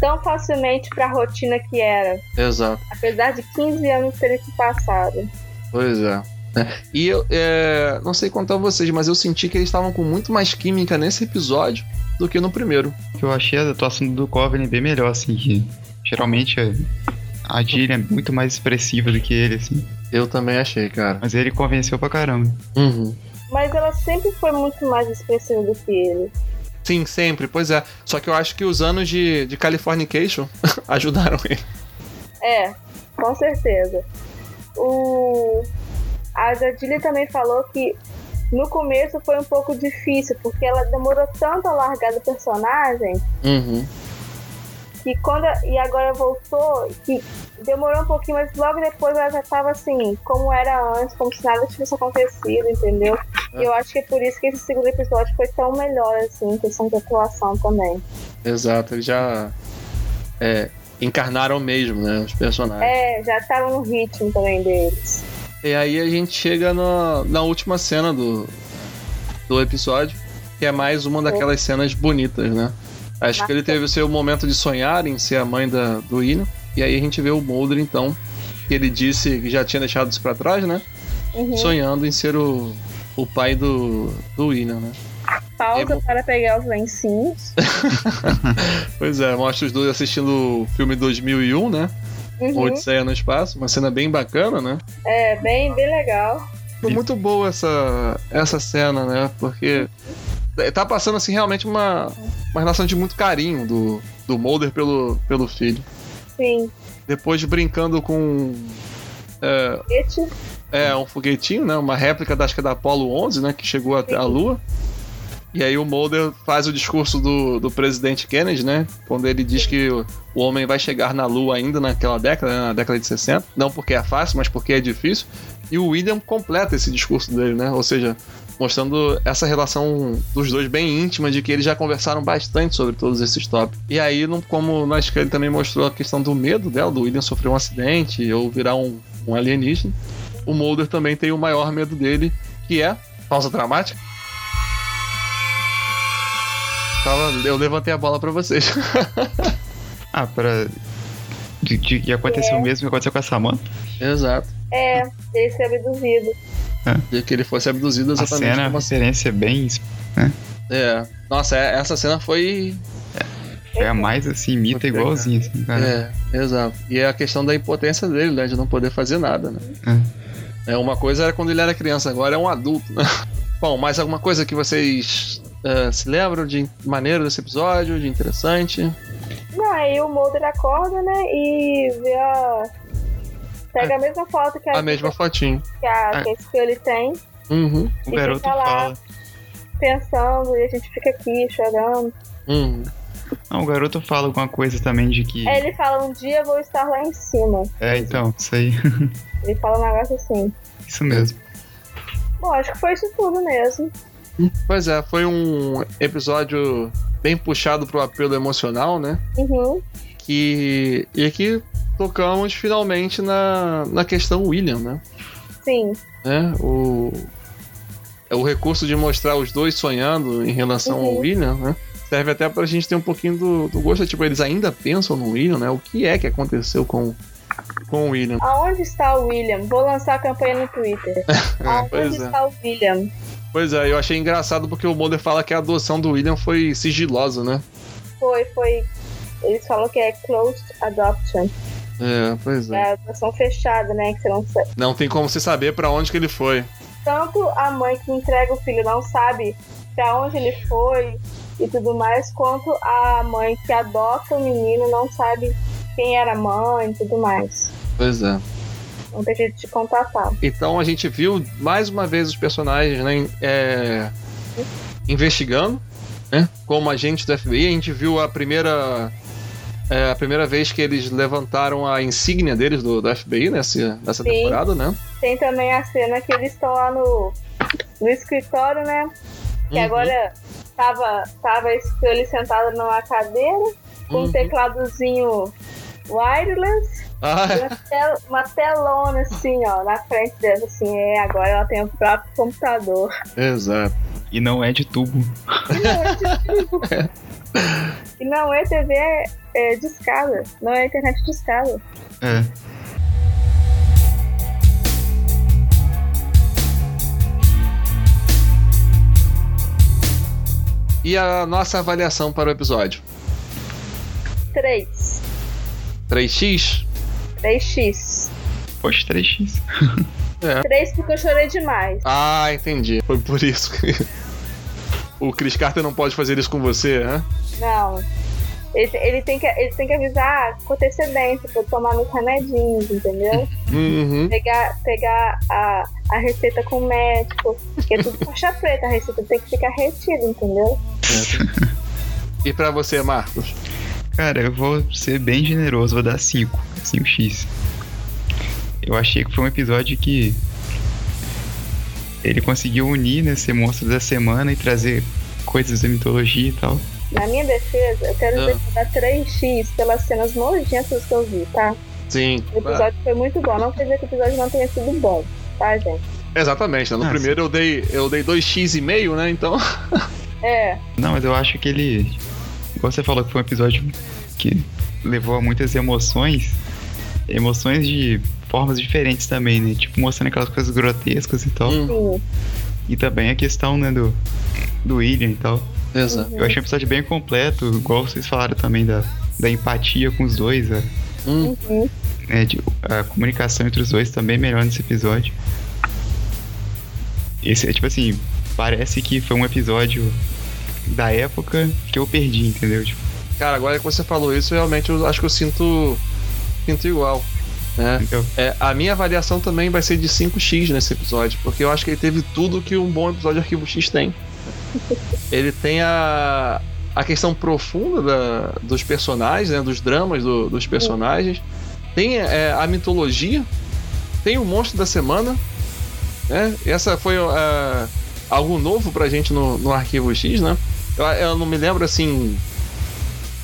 [SPEAKER 3] tão facilmente pra rotina que era,
[SPEAKER 2] Exato.
[SPEAKER 3] apesar de 15 anos terem se passado.
[SPEAKER 2] Pois é. né? E eu é, não sei contar vocês, mas eu senti que eles estavam com muito mais química nesse episódio do que no primeiro.
[SPEAKER 4] Eu achei a atuação do Coveney bem melhor, assim, que geralmente a Jill é muito mais expressiva do que ele, assim.
[SPEAKER 2] Eu também achei, cara.
[SPEAKER 4] Mas ele convenceu pra caramba.
[SPEAKER 2] Uhum.
[SPEAKER 3] Mas ela sempre foi muito mais expressiva do que ele.
[SPEAKER 2] Sim, sempre, pois é. Só que eu acho que os anos de, de Californication ajudaram ele.
[SPEAKER 3] É, com certeza. O... A Jadilha também falou que no começo foi um pouco difícil, porque ela demorou tanto a largar do personagem
[SPEAKER 2] Uhum.
[SPEAKER 3] Que quando. E agora voltou, que demorou um pouquinho, mas logo depois ela já tava assim, como era antes, como se nada tivesse acontecido, entendeu? E eu acho que é por isso que esse segundo episódio foi tão melhor, assim, em questão de atuação também.
[SPEAKER 2] Exato, eles já é, encarnaram mesmo, né? Os personagens.
[SPEAKER 3] É, já tava no ritmo também deles.
[SPEAKER 2] E aí a gente chega na, na última cena do, do episódio, que é mais uma daquelas cenas bonitas, né? Acho que ele teve o seu momento de sonhar em ser a mãe da, do Ina. E aí a gente vê o Mulder, então, que ele disse que já tinha deixado isso pra trás, né?
[SPEAKER 3] Uhum.
[SPEAKER 2] Sonhando em ser o, o pai do, do Ina, né?
[SPEAKER 3] Pausa
[SPEAKER 2] É,
[SPEAKER 3] para pegar os lencinhos.
[SPEAKER 2] Pois é, mostra os dois assistindo o filme 2001, né?
[SPEAKER 3] Uhum.
[SPEAKER 2] Odisseia no Espaço, uma cena bem bacana, né?
[SPEAKER 3] É, bem, bem legal.
[SPEAKER 2] Foi muito boa essa, essa cena, né? Porque tá passando assim realmente uma, uma relação de muito carinho do, do Mulder pelo, pelo filho.
[SPEAKER 3] Sim.
[SPEAKER 2] Depois brincando com é,
[SPEAKER 3] Ete.
[SPEAKER 2] é, um foguetinho, né? Uma réplica da, acho que é da Apollo 11, né? Que chegou até a Lua. E aí o Mulder faz o discurso do, do presidente Kennedy, né? Quando ele diz que o, o homem vai chegar na Lua ainda naquela década, né, na década de 60. Não porque é fácil, mas porque é difícil. E o William completa esse discurso dele, né? Ou seja, mostrando essa relação dos dois bem íntima, de que eles já conversaram bastante sobre todos esses tópicos. E aí, como que ele também mostrou a questão do medo dela, do William sofrer um acidente ou virar um, um alienígena, o Mulder também tem o maior medo dele, que é pausa dramática. Eu levantei a bola pra vocês.
[SPEAKER 4] Ah, pra. De, de que aconteceu
[SPEAKER 3] É.
[SPEAKER 4] o mesmo que aconteceu com a Samantha.
[SPEAKER 2] Exato.
[SPEAKER 3] É, ele ser abduzido.
[SPEAKER 2] De que ele fosse abduzido
[SPEAKER 4] A
[SPEAKER 2] exatamente
[SPEAKER 4] cena, a
[SPEAKER 2] como assim.
[SPEAKER 4] referência bem.
[SPEAKER 2] É. Nossa, é- essa cena foi.
[SPEAKER 4] Foi a mais assim, imita
[SPEAKER 2] Muito
[SPEAKER 4] igualzinho, assim, cara.
[SPEAKER 2] É, exato. E é a questão da impotência dele, né? De não poder fazer nada, né? É. uma coisa era quando ele era criança, agora é um adulto, né? Bom, mais alguma coisa que vocês eh, se lembram de maneiro desse episódio, de interessante?
[SPEAKER 3] Não, aí o Mulder acorda, né? E vê a. Pega a mesma foto que a,
[SPEAKER 2] É. A mesma fotinho.
[SPEAKER 3] que a, que a Scully tem,
[SPEAKER 2] Uhum,
[SPEAKER 4] O
[SPEAKER 3] E
[SPEAKER 4] garoto
[SPEAKER 3] fica lá.
[SPEAKER 4] fala.
[SPEAKER 3] pensando, e a gente fica aqui chorando.
[SPEAKER 2] uhum.
[SPEAKER 4] Não, o garoto fala alguma coisa também de que.
[SPEAKER 3] Ele fala, um dia eu vou estar lá em cima.
[SPEAKER 4] É, então, isso aí.
[SPEAKER 3] Ele fala um negócio assim.
[SPEAKER 4] isso mesmo.
[SPEAKER 3] Bom, acho que foi isso tudo mesmo.
[SPEAKER 2] Pois é, foi um episódio bem puxado pro apelo emocional, né?
[SPEAKER 3] Uhum.
[SPEAKER 2] Que, e aqui tocamos finalmente na, na questão William, né?
[SPEAKER 3] Sim.
[SPEAKER 2] né? O, é o recurso de mostrar os dois sonhando em relação ao
[SPEAKER 3] Uhum.
[SPEAKER 2] William, né? Serve até pra gente ter um pouquinho do, do gosto, tipo, eles ainda pensam no William, né? O que é que aconteceu com, com o William?
[SPEAKER 3] Aonde está o William? Vou lançar a campanha no Twitter. Aonde
[SPEAKER 2] pois é.
[SPEAKER 3] está o William?
[SPEAKER 2] Pois é, eu achei engraçado porque o Mulder fala que a adoção do William foi sigilosa, né?
[SPEAKER 3] Foi, foi. Eles falam que é closed adoption.
[SPEAKER 2] É, pois é.
[SPEAKER 3] É adoção fechada, né? Que você não sabe.
[SPEAKER 2] Não tem como você saber pra onde que ele foi.
[SPEAKER 3] Tanto a mãe que entrega o filho não sabe pra onde ele foi e tudo mais, quanto a mãe que adota o menino não sabe quem era a mãe e tudo mais.
[SPEAKER 2] Pois é.
[SPEAKER 3] Não tem jeito de contatar.
[SPEAKER 2] Então a gente viu mais uma vez os personagens né, é, investigando, né? Como agentes do FBI. A gente viu a primeira. É, a primeira vez que eles levantaram a insígnia deles do, do FBI nessa, nessa
[SPEAKER 3] Sim.
[SPEAKER 2] temporada, né?
[SPEAKER 3] Tem também a cena que eles estão lá no, no escritório, né? Que
[SPEAKER 2] Uhum.
[SPEAKER 3] agora tava, tava ele sentado numa cadeira com um
[SPEAKER 2] Uhum.
[SPEAKER 3] tecladozinho wireless
[SPEAKER 2] Ah,
[SPEAKER 3] e uma, tel- uma telona assim, ó, na frente dela, assim, é, agora ela tem o próprio computador.
[SPEAKER 2] exato.
[SPEAKER 4] E não é de tubo.
[SPEAKER 3] E não é TV é, de escada, não é internet de escada.
[SPEAKER 4] É.
[SPEAKER 2] E a nossa avaliação para o episódio?
[SPEAKER 3] 3.
[SPEAKER 2] 3x?
[SPEAKER 3] 3x.
[SPEAKER 4] Poxa, 3x.
[SPEAKER 3] 3 porque eu chorei demais.
[SPEAKER 2] Ah, entendi. Foi por isso que. O Chris Carter não pode fazer isso com você, né?
[SPEAKER 3] Não. Ele, ele, tem que, ele tem que avisar com antecedência pra tomar meus remedinhos, entendeu?
[SPEAKER 2] Uhum.
[SPEAKER 3] pegar, pegar a, a receita com o médico, que é tudo faixa preta, a receita tem que ficar retida, entendeu?
[SPEAKER 2] E pra você, Marcos?
[SPEAKER 4] Cara, eu vou ser bem generoso, vou dar 5. 5x. Eu achei que foi um episódio que ele conseguiu unir nesse monstro da semana e trazer coisas da mitologia e tal.
[SPEAKER 3] Na minha defesa, eu quero
[SPEAKER 2] Ah.
[SPEAKER 3] dizer que dar 3x pelas cenas nojentas que eu vi, tá?
[SPEAKER 2] Sim.
[SPEAKER 3] O episódio foi muito bom. Não quer dizer que o episódio não tenha sido bom, tá, gente?
[SPEAKER 2] Exatamente, né? No
[SPEAKER 4] Ah,
[SPEAKER 2] primeiro eu dei, eu dei 2x e meio, né? Então.
[SPEAKER 3] É,
[SPEAKER 4] Não, mas eu acho que ele. Igual você falou que foi um episódio que levou a muitas emoções. Emoções de formas diferentes também, né? Tipo, mostrando aquelas coisas grotescas e tal.
[SPEAKER 2] Hum,
[SPEAKER 3] sim.
[SPEAKER 4] E também a questão, né, do, do William e tal.
[SPEAKER 2] Exato.
[SPEAKER 4] Eu achei um episódio bem completo, igual vocês falaram também da, da empatia com os dois, a,
[SPEAKER 2] Hum,
[SPEAKER 3] Uhum.
[SPEAKER 4] né, de- a comunicação entre os dois também melhor nesse episódio. Esse é tipo assim, parece que foi um episódio da época que eu perdi, entendeu? Tipo,
[SPEAKER 2] Cara, agora que você falou isso, realmente eu acho que eu sinto. Sinto igual. Né?
[SPEAKER 4] eu-
[SPEAKER 2] É, a minha avaliação também vai ser de 5x nesse episódio, porque eu acho que ele teve tudo que um bom episódio de Arquivo X tem. Ele tem a, a questão profunda da- dos personagens, né, dos dramas do- dos personagens, tem é, a mitologia, tem o monstro da semana, né? Essa foi é, algo novo pra gente no, no Arquivo X, né? Eu, eu não me lembro assim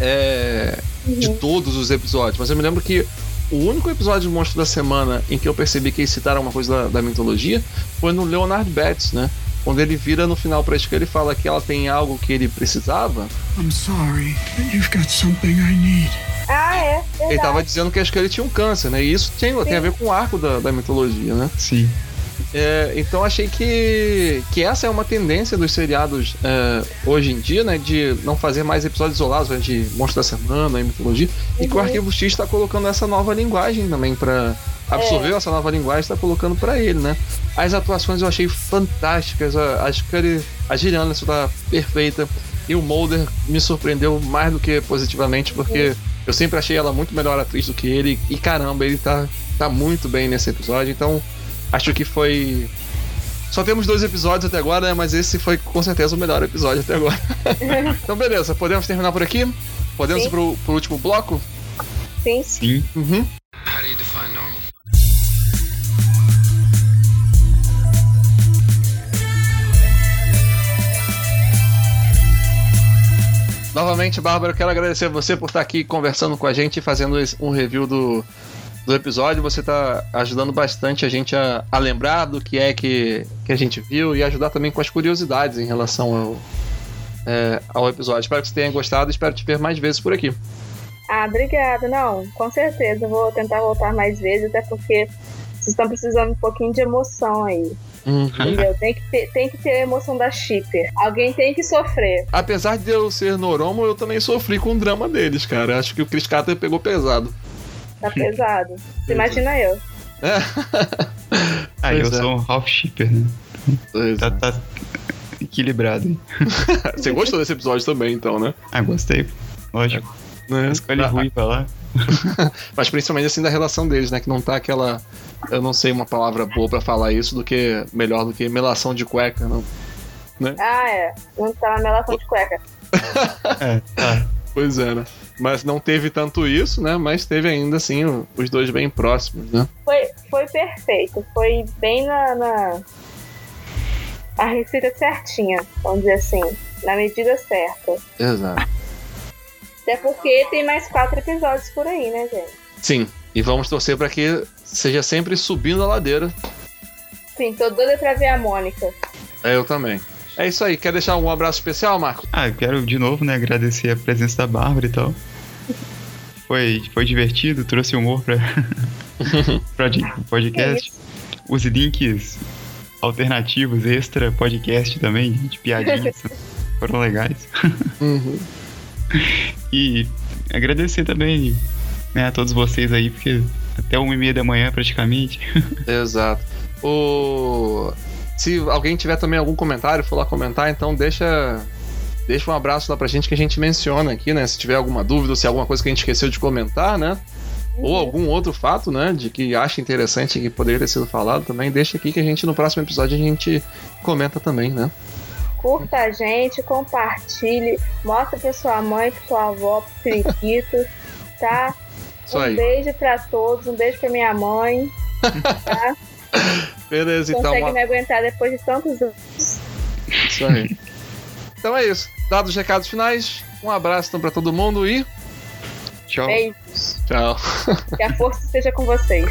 [SPEAKER 2] é, de todos os episódios, mas eu me lembro que o único episódio do Monstro da Semana em que eu percebi que eles citaram uma coisa da, da mitologia foi no Leonard Betts, né? Quando ele vira no final pra Esca, ele fala que ela tem algo que ele precisava.
[SPEAKER 1] I'm sorry, but you've got something I need.
[SPEAKER 3] Ah, é,
[SPEAKER 2] Ele tava dizendo que a Esca tinha um câncer, né? E isso tem, tem a ver com o arco da, da mitologia, né?
[SPEAKER 4] sim.
[SPEAKER 2] É, então achei que, que essa é uma tendência dos seriados é, hoje em dia, né? De não fazer mais episódios isolados né, de Monstro da Semana e mitologia. E que o
[SPEAKER 3] Uhum.
[SPEAKER 2] Arquivo X está colocando essa nova linguagem também para absorver essa nova linguagem está colocando para ele, né? As atuações eu achei fantásticas. A, acho que ele, a Gillian está perfeita. E o Mulder me surpreendeu mais do que positivamente, porque eu sempre achei ela muito melhor atriz do que ele. E caramba, ele tá, tá muito bem nesse episódio. Então, acho que foi Só temos dois episódios até agora, né? Mas esse foi com certeza o melhor episódio até agora. então, beleza, podemos terminar por aqui? Podemos
[SPEAKER 3] Sim.
[SPEAKER 2] ir pro, pro último bloco?
[SPEAKER 3] Sim.
[SPEAKER 4] Sim.
[SPEAKER 2] Uhum.
[SPEAKER 5] How do you define normal?
[SPEAKER 2] Novamente, Bárbara, eu quero agradecer você por estar aqui conversando com a gente e fazendo um review do, do episódio. Você está ajudando bastante a gente a, a lembrar do que é que, que a gente viu e ajudar também com as curiosidades em relação ao, é, ao episódio. Espero que você tenha gostado e espero te ver mais vezes por aqui.
[SPEAKER 3] Ah, obrigada. Não, com certeza. Vou tentar voltar mais vezes, até porque vocês estão precisando um pouquinho de emoção aí. Entendeu? Tem que ter, tem que ter a emoção da shipper. Alguém tem que sofrer.
[SPEAKER 2] Apesar de eu ser Noromo, eu também sofri com o drama deles, cara. Acho que o Chris Carter pegou pesado.
[SPEAKER 3] Tá pesado. Você imagina eu.
[SPEAKER 2] É.
[SPEAKER 4] Ah, eu
[SPEAKER 2] é.
[SPEAKER 4] sou um half shipper, né?
[SPEAKER 2] Pois
[SPEAKER 4] Tá,
[SPEAKER 2] é.
[SPEAKER 4] tá equilibrado. hein?
[SPEAKER 2] Você gostou desse episódio também, então, né?
[SPEAKER 4] Ah, gostei. Lógico.
[SPEAKER 2] né?
[SPEAKER 4] Escolhe
[SPEAKER 2] Ah,
[SPEAKER 4] ruim pra lá.
[SPEAKER 2] Mas principalmente assim da relação deles, né? Que não tá aquela. Eu não sei uma palavra boa pra falar isso do que. Melhor do que melação de cueca, não.
[SPEAKER 3] Ah, é. Não tá na melação de cueca.
[SPEAKER 4] É, tá.
[SPEAKER 2] Pois é, né? Mas não teve tanto isso, né? Mas teve ainda assim os dois bem próximos, né?
[SPEAKER 3] Foi, foi perfeito. Foi bem na, na. A receita certinha, vamos dizer assim. Na medida certa.
[SPEAKER 2] Exato.
[SPEAKER 3] Até porque tem mais quatro episódios por aí, né, gente?
[SPEAKER 2] Sim. E vamos torcer pra que seja sempre subindo a ladeira.
[SPEAKER 3] Sim, tô doida pra ver a Mônica.
[SPEAKER 2] É, eu também. É isso aí. Quer deixar um abraço especial, Marco?
[SPEAKER 4] Ah, eu quero de novo, né, agradecer a presença da Bárbara e tal. Foi, foi divertido, trouxe humor pra, pra podcast. Os links alternativos, extra podcast também, de piadinhas, foram legais.
[SPEAKER 2] Uhum.
[SPEAKER 4] E agradecer também né, a todos vocês aí, porque até uma e meia da manhã praticamente.
[SPEAKER 2] Exato. O... Se alguém tiver também algum comentário, for lá comentar, então deixa. Deixa um abraço lá pra gente que a gente menciona aqui, né? Se tiver alguma dúvida, ou se é alguma coisa que a gente esqueceu de comentar, né? Ou algum outro fato, né? De que acha interessante que poderia ter sido falado também, deixa aqui que a gente no próximo episódio a gente comenta também, né?
[SPEAKER 3] Curta a gente, compartilhe, mostra pra sua mãe, pra sua avó, pro periquito, tá?
[SPEAKER 2] Isso
[SPEAKER 3] um
[SPEAKER 2] aí.
[SPEAKER 3] beijo pra todos, um beijo pra minha mãe. Tá?
[SPEAKER 2] Beleza, então.
[SPEAKER 3] Consegue
[SPEAKER 2] uma-
[SPEAKER 3] me aguentar depois de tantos anos.
[SPEAKER 2] Isso aí. então é isso. Dados os recados finais, um abraço então pra todo mundo e
[SPEAKER 4] Tchau.
[SPEAKER 3] Beijos.
[SPEAKER 2] tchau.
[SPEAKER 3] Que a força esteja com vocês.